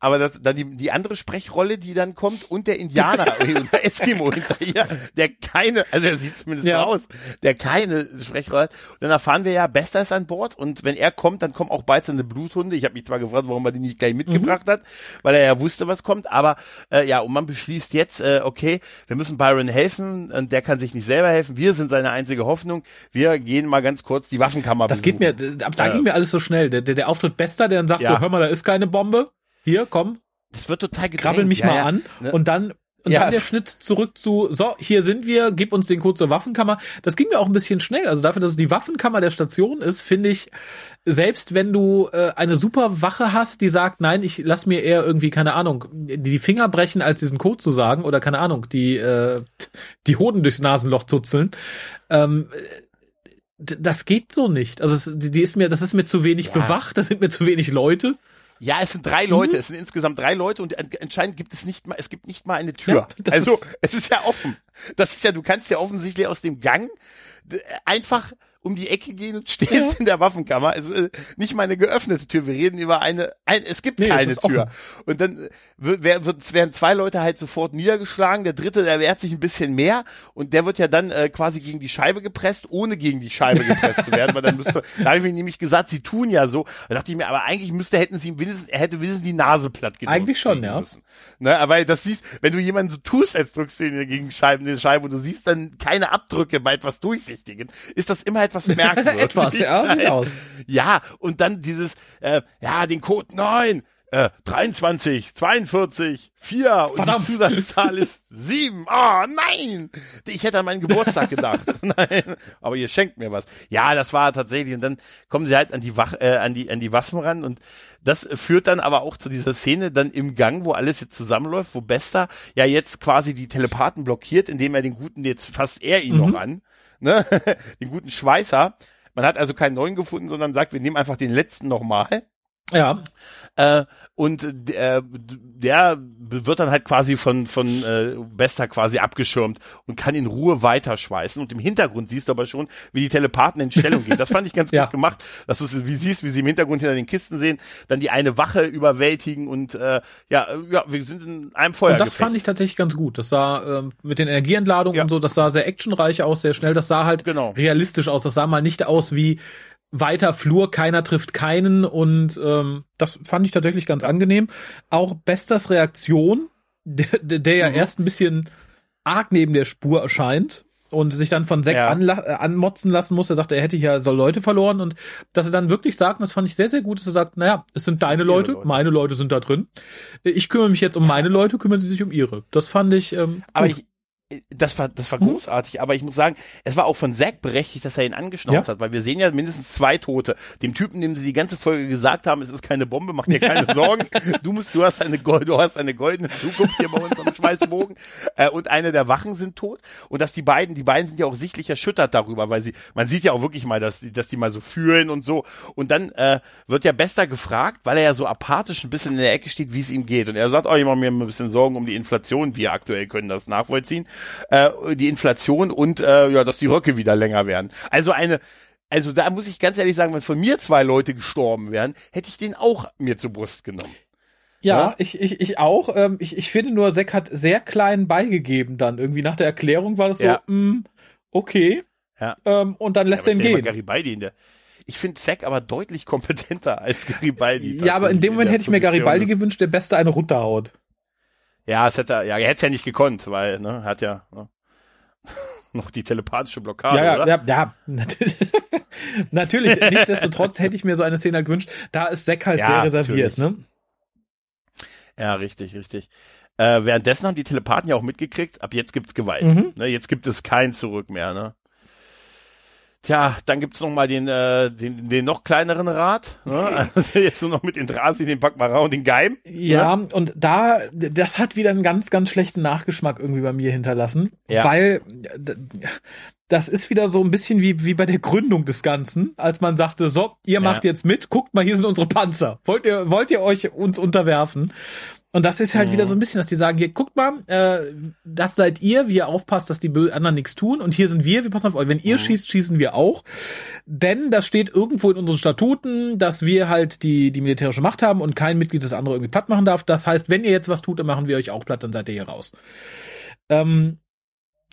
aber das, dann die, die andere Sprechrolle, die dann kommt und der Indianer der Eskimo hinterher, der keine, also er sieht zumindest ja. so aus, der keine Sprechrolle hat. Und dann erfahren wir ja, Bester ist an Bord und wenn er kommt, dann kommen auch bald seine Bluthunde. Ich habe mich zwar gefragt, warum er die nicht gleich mitgebracht mhm. hat, weil er ja wusste, was kommt, aber äh, ja, und man beschließt jetzt, äh, okay, wir müssen Byron helfen und der kann sich nicht selber helfen. Wir sind seine einzige Hoffnung. Wir gehen mal ganz kurz die Waffenkammer Das besuchen. geht mir, ab da äh, ging mir alles so schnell. Der, der, der Auftritt Bester, der dann sagt ja. so, hör mal, da ist keine Bombe hier, komm. Das wird total gedrängt. Krabbel mich ja, mal ja, an ne? und dann und ja. dann der Schnitt zurück zu, so, hier sind wir, gib uns den Code zur Waffenkammer. Das ging mir auch ein bisschen schnell. Also dafür, dass es die Waffenkammer der Station ist, finde ich, selbst wenn du äh, eine super Wache hast, die sagt, nein, ich lass mir eher irgendwie, keine Ahnung, die Finger brechen, als diesen Code zu sagen, oder keine Ahnung, die, äh, die Hoden durchs Nasenloch zuzeln, ähm, das geht so nicht. Also es, die ist mir, das ist mir zu wenig ja. bewacht, das sind mir zu wenig Leute. Ja, es sind drei Leute, mhm. es sind insgesamt drei Leute und anscheinend gibt es nicht mal, es gibt nicht mal eine Tür. Ja, also es ist ja offen. Das ist ja, du kannst ja offensichtlich aus dem Gang einfach um die Ecke gehen und stehst ja. in der Waffenkammer. Es ist nicht mal eine geöffnete Tür. Wir reden über eine, ein, es gibt nee, keine Tür. Offen. Und dann wird, wird, werden zwei Leute halt sofort niedergeschlagen. Der dritte, der wehrt sich ein bisschen mehr und der wird ja dann äh, quasi gegen die Scheibe gepresst, ohne gegen die Scheibe gepresst zu werden, weil dann müsste, da habe ich mir nämlich gesagt, sie tun ja so. Da dachte ich mir, aber eigentlich müsste, hätten sie ihm wenigstens, er hätte wenigstens die Nase platt gedrückt. Eigentlich schon, ja. Müssen. Ne, aber das siehst, wenn du jemanden so tust, als drückst du ihn gegen Scheiben, die Scheibe und du siehst dann keine Abdrücke bei etwas Durchsichtigen, ist das immer etwas merkwürdig. Etwas, ja, aus. Ja, und dann dieses, äh, ja, den Code 9, äh, 23, 42, 4 und Verdammt. die Zusatzzahl ist 7. Oh nein! Ich hätte an meinen Geburtstag gedacht. nein, aber ihr schenkt mir was. Ja, das war tatsächlich. Und dann kommen sie halt an die, Wach, äh, an die, an die Waffen ran und das führt dann aber auch zu dieser Szene dann im Gang, wo alles jetzt zusammenläuft, wo Bester ja jetzt quasi die Telepathen blockiert, indem er den guten, jetzt fasst er ihn mhm. noch an, ne? den guten Schweißer. Man hat also keinen neuen gefunden, sondern sagt, wir nehmen einfach den letzten nochmal. Ja. Äh, und äh, der wird dann halt quasi von von äh, Bester quasi abgeschirmt und kann in Ruhe weiterschweißen und im Hintergrund siehst du aber schon, wie die Telepathen in Stellung gehen. Das fand ich ganz ja. gut gemacht, dass du wie siehst, wie sie im Hintergrund hinter den Kisten sehen, dann die eine Wache überwältigen und äh, ja, ja, wir sind in einem Feuer. Und das fand ich tatsächlich ganz gut. Das sah äh, mit den Energieentladungen ja. und so, das sah sehr actionreich aus, sehr schnell. Das sah halt genau. realistisch aus. Das sah mal nicht aus wie weiter Flur, keiner trifft keinen und ähm, das fand ich tatsächlich ganz angenehm. Auch Besters Reaktion, der, der, ja mhm. erst ein bisschen arg neben der Spur erscheint und sich dann von Zack ja. äh, anmotzen lassen muss. Er sagt, er hätte ja so Leute verloren und dass er dann wirklich sagt, und das fand ich sehr, sehr gut, dass er sagt, naja, es sind deine Leute, Leute, meine Leute sind da drin. Ich kümmere mich jetzt um meine Leute, kümmern sie sich um ihre. Das fand ich. Ähm, Aber ich, das war, das war hm? großartig, aber ich muss sagen, es war auch von Zack berechtigt, dass er ihn angeschnauzt ja. hat, weil wir sehen ja mindestens zwei Tote. Dem Typen, dem sie die ganze Folge gesagt haben, es ist keine Bombe, mach dir keine Sorgen. Du musst, du hast eine, du hast eine goldene Zukunft hier bei uns am Schweißbogen. Äh, und eine der Wachen sind tot. Und dass die beiden, die beiden sind ja auch sichtlich erschüttert darüber, weil sie, man sieht ja auch wirklich mal, dass die, dass die mal so fühlen und so. Und dann äh, wird ja Bester gefragt, weil er ja so apathisch ein bisschen in der Ecke steht, wie es ihm geht. Und er sagt, oh, ich mache mir ein bisschen Sorgen um die Inflation. Wir aktuell können das nachvollziehen äh, die Inflation und äh, ja, dass die Röcke wieder länger werden. Also eine also da muss ich ganz ehrlich sagen, wenn von mir zwei Leute gestorben wären, hätte ich den auch mir zur Brust genommen. Ja, ja, ich, ich, ich auch. Ähm, ich, ich finde nur, Zack hat sehr klein beigegeben dann. Irgendwie nach der Erklärung war das so, ja. mh, mm, okay. Ja. Ähm, und dann lässt ja, er ihn gehen. Garibaldi in der, ich finde Zack aber deutlich kompetenter als Garibaldi. Ja, aber in dem Moment hätte ich mir Garibaldi gewünscht, der Beste eine runterhaut. Ja, es hätte, ja, er hätte es ja nicht gekonnt, weil, ne, hat ja ne, noch die telepathische Blockade, ja, ja, oder? Ja, ja, natürlich. natürlich. Nichtsdestotrotz hätte ich mir so eine Szene halt gewünscht. Da ist Zack halt ja, sehr reserviert, natürlich. ne? Ja, richtig, richtig. Äh, währenddessen haben die Telepathen ja auch mitgekriegt, ab jetzt gibt's Gewalt. Mhm. Ne, jetzt gibt es kein Zurück mehr, ne? Tja, dann gibt's noch mal den, äh, den, den noch kleineren Rat. Ne? Also jetzt nur noch mit den Drasi, den Bakmara und den Geim. Ja, ne? und da, das hat wieder einen ganz, ganz schlechten Nachgeschmack irgendwie bei mir hinterlassen. Ja. Weil das ist wieder so ein bisschen wie, wie bei der Gründung des Ganzen, als man sagte, so, ihr macht ja. jetzt mit, guckt mal, hier sind unsere Panzer. Wollt ihr, wollt ihr euch uns unterwerfen? Und das ist halt mhm. wieder so ein bisschen, dass die sagen, hier, guckt mal, äh, das seid ihr, wie ihr aufpasst, dass die anderen nichts tun. Und hier sind wir, wir passen auf euch. Wenn ihr mhm. schießt, schießen wir auch. Denn das steht irgendwo in unseren Statuten, dass wir halt die, die militärische Macht haben und kein Mitglied das andere irgendwie platt machen darf. Das heißt, wenn ihr jetzt was tut, dann machen wir euch auch platt, dann seid ihr hier raus. Ähm,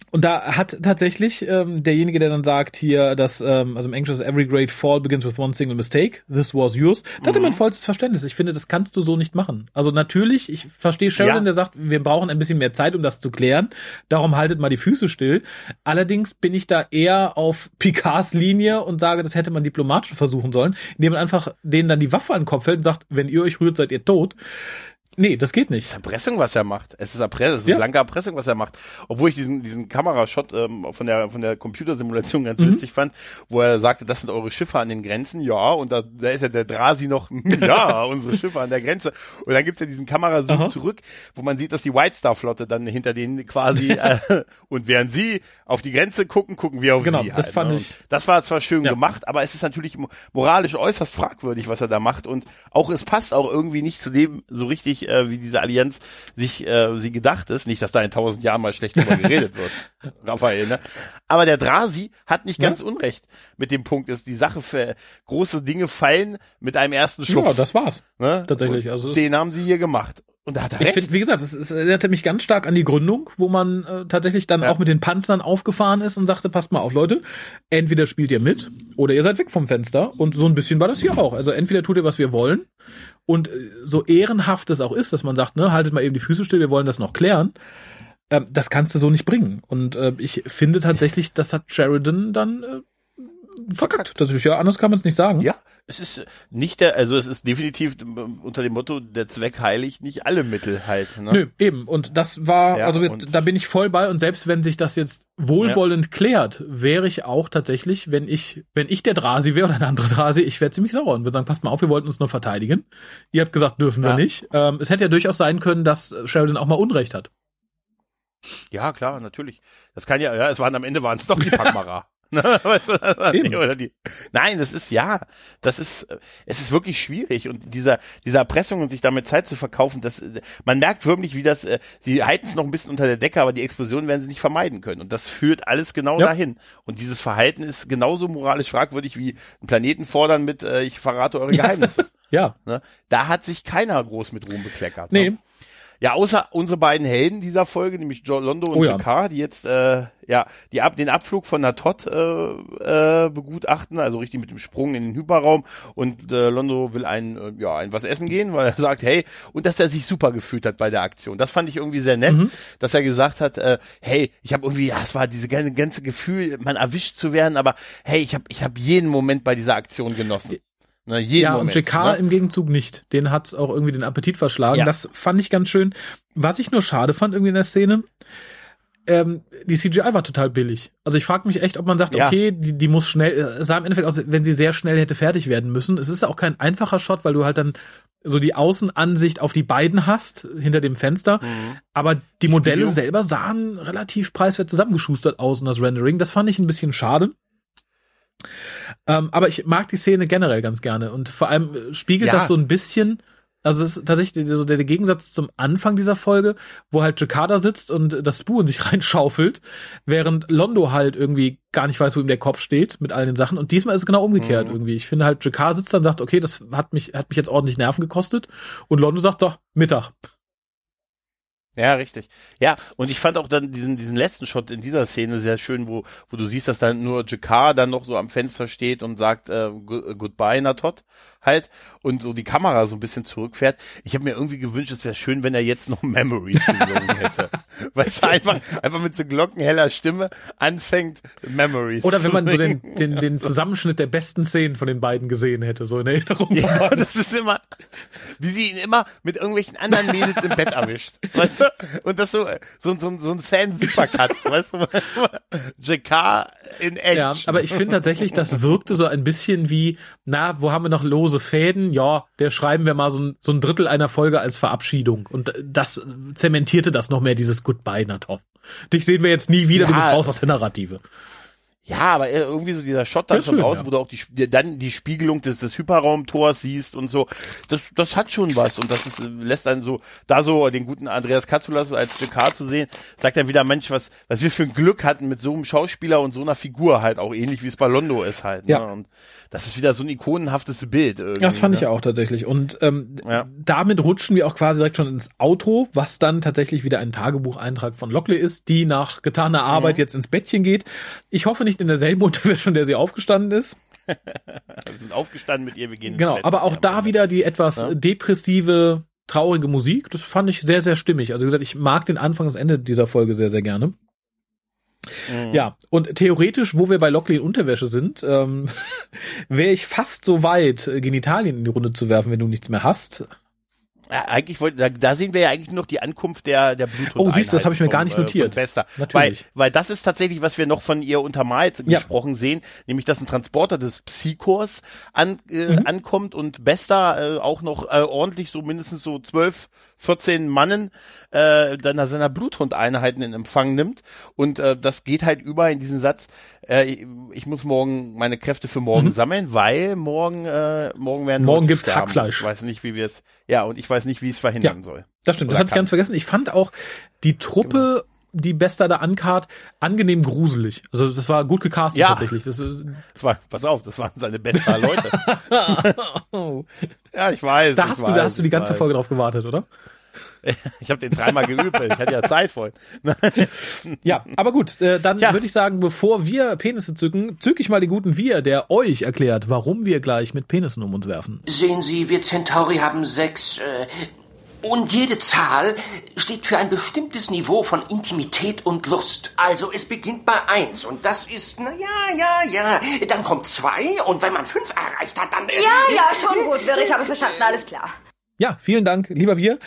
und da hat tatsächlich ähm, derjenige, der dann sagt hier, dass ähm, also im Englischen every great fall begins with one single mistake. This was yours. Da mhm. hatte man vollstes Verständnis. Ich finde, das kannst du so nicht machen. Also natürlich, ich verstehe Sheridan, ja. der sagt, wir brauchen ein bisschen mehr Zeit, um das zu klären. Darum haltet mal die Füße still. Allerdings bin ich da eher auf Picards Linie und sage, das hätte man diplomatisch versuchen sollen, indem man einfach denen dann die Waffe an den Kopf hält und sagt, wenn ihr euch rührt, seid ihr tot. Nee, das geht nicht. Es ist Erpressung, was er macht. Es ist Erpressung, es ist ja. blanke Erpressung, was er macht. Obwohl ich diesen, diesen Kamerashot ähm, von der, von der Computersimulation ganz mhm. witzig fand, wo er sagte, das sind eure Schiffe an den Grenzen. Ja, und da, da ist ja der Drasi noch, ja, unsere Schiffe an der Grenze. Und dann gibt's ja diesen Kamerazoom Aha. zurück, wo man sieht, dass die White Star Flotte dann hinter denen quasi, äh, und während sie auf die Grenze gucken, gucken wir auf genau, sie. Genau, das halt, fand ne? ich. Das war zwar schön ja. gemacht, aber es ist natürlich moralisch äußerst fragwürdig, was er da macht. Und auch, es passt auch irgendwie nicht zu dem so richtig, äh, wie diese Allianz sich äh, sie gedacht ist. Nicht, dass da in tausend Jahren mal schlecht drüber geredet wird, Raphael. Ne? Aber der Drasi hat nicht ja. ganz unrecht mit dem Punkt, ist die Sache für große Dinge fallen mit einem ersten Schubs. Ja, das war's. Ne? Tatsächlich. also den haben sie hier gemacht. Und da hat er ich recht. Find, wie gesagt, es, erinnerte mich ganz stark an die Gründung, wo man äh, tatsächlich dann ja. auch mit den Panzern aufgefahren ist und sagte, passt mal auf, Leute, entweder spielt ihr mit oder ihr seid weg vom Fenster. Und so ein bisschen war das hier auch. Also entweder tut ihr, was wir wollen und äh, so ehrenhaft es auch ist, dass man sagt, ne, haltet mal eben die Füße still, wir wollen das noch klären. Ähm, das kannst du so nicht bringen. Und äh, ich finde tatsächlich, das hat Sheridan dann äh, verkackt. Das ist ja, anders kann man es nicht sagen. Ja, es ist nicht der, also es ist definitiv unter dem Motto, der Zweck heiligt nicht alle Mittel halt. Ne? Nö, eben. Und das war, ja, also da bin ich voll bei und selbst wenn sich das jetzt wohlwollend ja. klärt, wäre ich auch tatsächlich, wenn ich, wenn ich der Drasi wäre oder ein anderer Drasi, ich wäre ziemlich sauer und würde sagen, passt mal auf, wir wollten uns nur verteidigen. Ihr habt gesagt, dürfen wir ja. nicht. Ähm, es hätte ja durchaus sein können, dass Sheridan auch mal Unrecht hat. Ja, klar, natürlich. Das kann ja, ja, es waren am Ende waren es doch die Packmacher. weißt du, oder die, nein, das ist ja, das ist, es ist wirklich schwierig und dieser, dieser Erpressung und sich damit Zeit zu verkaufen, das, man merkt wirklich, wie das, äh, sie halten es noch ein bisschen unter der Decke, aber die Explosion werden sie nicht vermeiden können und das führt alles genau ja. dahin und dieses Verhalten ist genauso moralisch fragwürdig wie einen Planeten fordern mit, äh, ich verrate eure Geheimnisse. ja. Ne? Da hat sich keiner groß mit Ruhm bekleckert. Nee. Ne? Ja, außer unsere beiden Helden dieser Folge, nämlich Joe Londo und oh, ja. die jetzt äh, ja die ab den Abflug von Natot äh, äh, begutachten, also richtig mit dem Sprung in den Hyperraum und äh, Londo will ein äh, ja ein was essen gehen, weil er sagt, hey, und dass er sich super gefühlt hat bei der Aktion. Das fand ich irgendwie sehr nett, mhm. dass er gesagt hat, äh, hey, ich habe irgendwie, ja, es war diese ganze, ganze Gefühl, man erwischt zu werden, aber hey, ich habe ich habe jeden Moment bei dieser Aktion genossen. Ne, jeden ja, Moment, und JK ne? im Gegenzug nicht. Den hat auch irgendwie den Appetit verschlagen. Ja. Das fand ich ganz schön. Was ich nur schade fand irgendwie in der Szene, ähm, die CGI war total billig. Also ich frage mich echt, ob man sagt, ja. okay, die, die muss schnell, es sah im Endeffekt aus, wenn sie sehr schnell hätte fertig werden müssen. Es ist auch kein einfacher Shot, weil du halt dann so die Außenansicht auf die beiden hast, hinter dem Fenster. Mhm. Aber die Modelle Studio. selber sahen relativ preiswert zusammengeschustert aus und das Rendering. Das fand ich ein bisschen schade. Ähm, aber ich mag die Szene generell ganz gerne und vor allem äh, spiegelt ja. das so ein bisschen, also es ist tatsächlich so der, Gegensatz zum Anfang dieser Folge, wo halt Jakarta sitzt und das Spoo in sich reinschaufelt, während Londo halt irgendwie gar nicht weiß, wo ihm der Kopf steht mit all den Sachen. Und diesmal ist es genau umgekehrt mhm. irgendwie. Ich finde halt, Jakarta sitzt dann und sagt, okay, das hat mich, hat mich jetzt ordentlich Nerven gekostet. Und Londo sagt, doch, Mittag. Ja, richtig. Ja, und ich fand auch dann diesen, diesen letzten Shot in dieser Szene sehr schön, wo, wo du siehst, dass dann nur Jakar dann noch so am Fenster steht und sagt äh, Goodbye, Natot halt und so die Kamera so ein bisschen zurückfährt. Ich habe mir irgendwie gewünscht, es wäre schön, wenn er jetzt noch Memories gesungen hätte. weißt du, einfach, einfach mit so glockenheller Stimme anfängt, Memories Oder wenn man so den, den, den Zusammenschnitt der besten Szenen von den beiden gesehen hätte, so in Erinnerung. Ja, das ist immer, wie sie ihn immer mit irgendwelchen anderen Mädels im Bett erwischt. Weißt du? Und das so, so, so, so ein Fan-Supercut, weißt du? JK in Edge. Ja, aber ich finde tatsächlich, das wirkte so ein bisschen wie, na, wo haben wir noch lose Fäden? Ja, der schreiben wir mal so ein, so ein Drittel einer Folge als Verabschiedung. Und das zementierte das noch mehr, dieses Goodbye, Natov. Dich sehen wir jetzt nie wieder, ja, du bist raus aus der Narrative. Ja, aber irgendwie so dieser Shot dann von draußen, ja. wo du auch die, dann die Spiegelung des, des Hyperraumtors siehst und so, das, das hat schon was und das ist, lässt dann so, da so den guten Andreas Katzulas als Jakar zu sehen, sagt dann wieder, Mensch, was, was wir für ein Glück hatten mit so einem Schauspieler und so einer Figur halt auch ähnlich wie es bei Londo ist halt. Ne? Ja. Und das ist wieder so ein ikonenhaftes Bild. Irgendwie, das fand ne? ich auch tatsächlich und ähm, ja. damit rutschen wir auch quasi direkt schon ins Outro, was dann tatsächlich wieder ein Tagebucheintrag von Lockley ist, die nach getaner Arbeit mhm. jetzt ins Bettchen geht. Ich hoffe nicht in derselben Unterwäsche, in der sie aufgestanden ist. wir sind aufgestanden mit ihr, wir gehen Genau, aber auch da wieder die etwas ja? depressive, traurige Musik. Das fand ich sehr, sehr stimmig. Also wie gesagt, ich mag den Anfang und das Ende dieser Folge sehr, sehr gerne. Mhm. Ja, und theoretisch, wo wir bei Lockley in Unterwäsche sind, ähm, wäre ich fast so weit, Genitalien in die Runde zu werfen, wenn du nichts mehr hast. Ja, eigentlich wollte, da, da sehen wir ja eigentlich noch die Ankunft der der Bluthund. Oh, siehst du, das habe ich mir gar nicht notiert. Äh, Bester. Natürlich. Weil, weil das ist tatsächlich, was wir noch von ihr untermalt ja. gesprochen sehen, nämlich dass ein Transporter des Psychors an, äh, mhm. ankommt und Bester äh, auch noch äh, ordentlich so mindestens so zwölf 14 Mannen äh, dann seiner Bluthundeinheiten in Empfang nimmt. Und äh, das geht halt über in diesen Satz, äh, ich, ich muss morgen meine Kräfte für morgen mhm. sammeln, weil morgen, äh, morgen werden Morgen gibt's sterben. Hackfleisch. Ich weiß nicht, wie wir es, ja, und ich weiß nicht, wie es verhindern ja, soll. Das stimmt, das hatte ich ganz vergessen. Ich fand auch die Truppe genau die Bester da ankart, angenehm gruselig. Also das war gut gecastet ja. tatsächlich. Das, das war, pass auf, das waren seine besten Leute. ja, ich weiß. Da hast du, weiß, da hast du die ganze weiß. Folge drauf gewartet, oder? Ich habe den dreimal geübt, ich hatte ja Zeit vorhin. ja, aber gut, äh, dann ja. würde ich sagen, bevor wir Penisse zücken, zück ich mal den guten Wir, der euch erklärt, warum wir gleich mit Penissen um uns werfen. Sehen Sie, wir Centauri haben sechs äh, und jede Zahl steht für ein bestimmtes Niveau von Intimität und Lust. Also es beginnt bei eins und das ist, na ja, ja, ja. Dann kommt zwei und wenn man fünf erreicht hat, dann... Äh, ja, ja, schon gut, Wirr, ich habe verstanden, alles klar. Ja, vielen Dank, lieber Wir.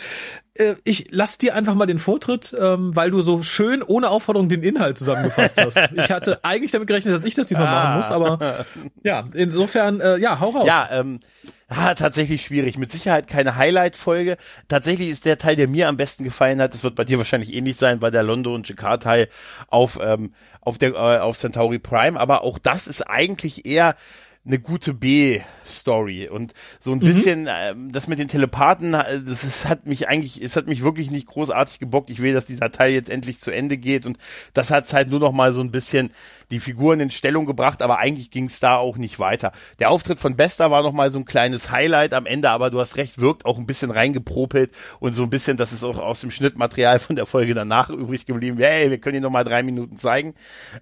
Äh, ich lass dir einfach mal den Vortritt, ähm, weil du so schön ohne Aufforderung den Inhalt zusammengefasst hast. Ich hatte eigentlich damit gerechnet, dass ich das diesmal ah. machen muss, aber ja, insofern, äh, ja, hau raus. Ja, ähm, ah, tatsächlich schwierig. Mit Sicherheit keine Highlight-Folge. Tatsächlich ist der Teil, der mir am besten gefallen hat, das wird bei dir wahrscheinlich ähnlich sein, war der Londo und Jakar-Teil auf, ähm, auf der, äh, auf Centauri Prime, aber auch das ist eigentlich eher eine gute B-Story und so ein mhm. bisschen ähm, das mit den Telepathen, äh, das ist, hat mich eigentlich, es hat mich wirklich nicht großartig gebockt. Ich will, dass dieser Teil jetzt endlich zu Ende geht und das hat's halt nur noch mal so ein bisschen die Figuren in Stellung gebracht, aber eigentlich ging's da auch nicht weiter. Der Auftritt von Bester war noch mal so ein kleines Highlight am Ende, aber du hast recht, wirkt auch ein bisschen reingepropelt und so ein bisschen, dass es auch aus dem Schnittmaterial von der Folge danach übrig geblieben. Hey, wir können ihn noch mal drei Minuten zeigen.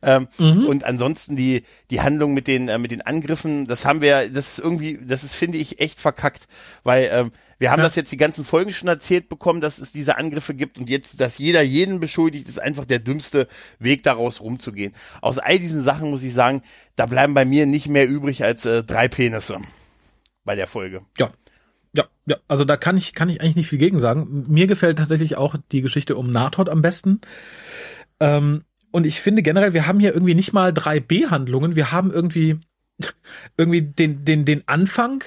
Ähm, mhm. Und ansonsten die die Handlung mit den äh, mit den Angriffen schaffen, das haben wir, das ist irgendwie, das ist, finde ich, echt verkackt, weil ähm, wir haben ja. das jetzt die ganzen Folgen schon erzählt bekommen, dass es diese Angriffe gibt und jetzt, dass jeder jeden beschuldigt, ist einfach der dümmste Weg daraus rumzugehen. Aus all diesen Sachen muss ich sagen, da bleiben bei mir nicht mehr übrig als äh, drei Penisse bei der Folge. Ja, ja, ja, also da kann ich, kann ich eigentlich nicht viel gegen sagen. Mir gefällt tatsächlich auch die Geschichte um Nathod am besten. Ähm, und ich finde generell, wir haben hier irgendwie nicht mal drei B-Handlungen. Wir haben irgendwie irgendwie den, den, den Anfang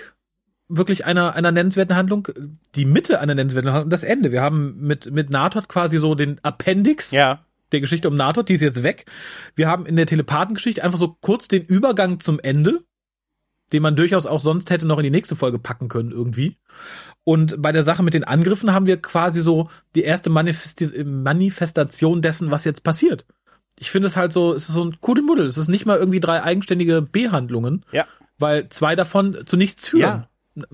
wirklich einer, einer nennenswerten Handlung, die Mitte einer nennenswerten Handlung und das Ende. Wir haben mit, mit Nathod quasi so den Appendix ja. der Geschichte um Nathod, die ist jetzt weg. Wir haben in der Telepathengeschichte einfach so kurz den Übergang zum Ende, den man durchaus auch sonst hätte noch in die nächste Folge packen können irgendwie. Und bei der Sache mit den Angriffen haben wir quasi so die erste Manifesti Manifestation dessen, was jetzt passiert ich finde es halt so, es ist so ein Kuddelmuddel. Es ist nicht mal irgendwie drei eigenständige B-Handlungen. Ja. Weil zwei davon zu nichts führen. Ja.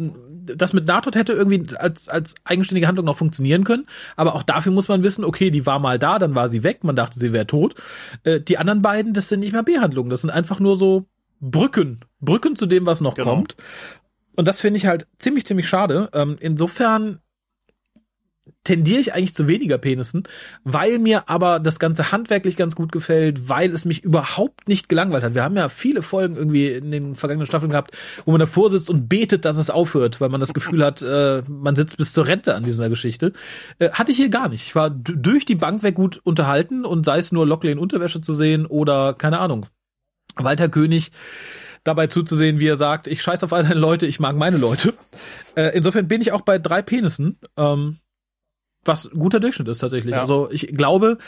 Das mit Natot hätte irgendwie als, als eigenständige Handlung noch funktionieren können. Aber auch dafür muss man wissen, okay, die war mal da, dann war sie weg, man dachte, sie wäre tot. Äh, die anderen beiden, das sind nicht mehr B-Handlungen. Das sind einfach nur so Brücken. Brücken zu dem, was noch genau. kommt. Und das finde ich halt ziemlich, ziemlich schade. Ähm, insofern tendiere ich eigentlich zu weniger Penissen, weil mir aber das Ganze handwerklich ganz gut gefällt, weil es mich überhaupt nicht gelangweilt hat. Wir haben ja viele Folgen irgendwie in den vergangenen Staffeln gehabt, wo man davor sitzt und betet, dass es aufhört, weil man das Gefühl hat, äh, man sitzt bis zur Rente an dieser Geschichte. Äh, hatte ich hier gar nicht. Ich war durch die Bank weg gut unterhalten und sei es nur Lockley in Unterwäsche zu sehen oder keine Ahnung. Walter König dabei zuzusehen, wie er sagt, ich scheiß auf all deine Leute, ich mag meine Leute. Äh, insofern bin ich auch bei drei Penissen. Ähm, was guter Durchschnitt ist tatsächlich. Ja. Also ich glaube,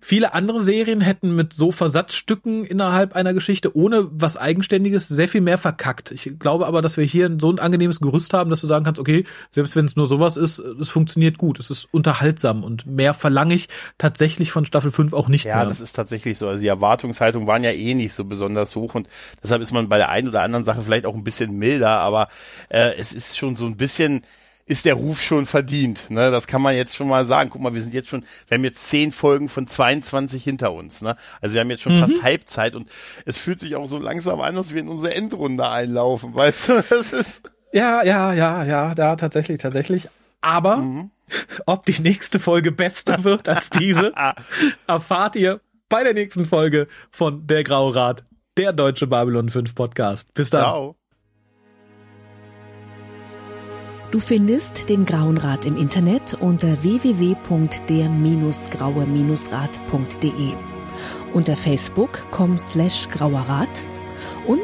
viele andere Serien hätten mit so Versatzstücken innerhalb einer Geschichte ohne was Eigenständiges sehr viel mehr verkackt. Ich glaube aber, dass wir hier so ein angenehmes Gerüst haben, dass du sagen kannst, okay, selbst wenn es nur sowas ist, es funktioniert gut, es ist unterhaltsam und mehr verlange ich tatsächlich von Staffel 5 auch nicht ja, mehr. Ja, das ist tatsächlich so. Also die Erwartungshaltung waren ja eh nicht so besonders hoch und deshalb ist man bei der einen oder anderen Sache vielleicht auch ein bisschen milder, aber äh, es ist schon so ein bisschen ist der Ruf schon verdient. Ne? Das kann man jetzt schon mal sagen. Guck mal, wir sind jetzt schon, wir haben jetzt zehn Folgen von 22 hinter uns. Ne? Also wir haben jetzt schon mhm. fast Halbzeit und es fühlt sich auch so langsam an, dass wir in unsere Endrunde einlaufen. Weißt du, das ist. Ja, ja, ja, ja, da tatsächlich, tatsächlich. Aber mhm. ob die nächste Folge besser wird als diese, erfahrt ihr bei der nächsten Folge von Der Graue Rat, der deutsche Babylon 5 Podcast. Bis dann. Ciao. Du findest den Grauen Rat im Internet unter www.der-graue-rat.de, unter facebook.com slash grauerrat und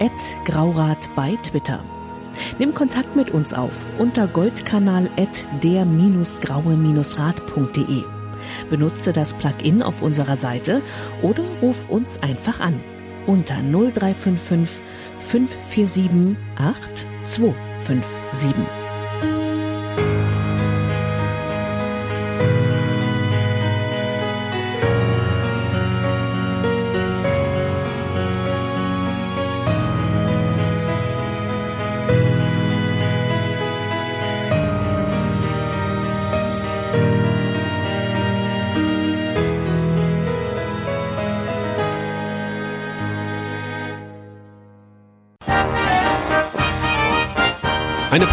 at graurat bei Twitter. Nimm Kontakt mit uns auf unter goldkanal at der-graue-rat.de. Benutze das Plugin auf unserer Seite oder ruf uns einfach an unter 0355 547 8257.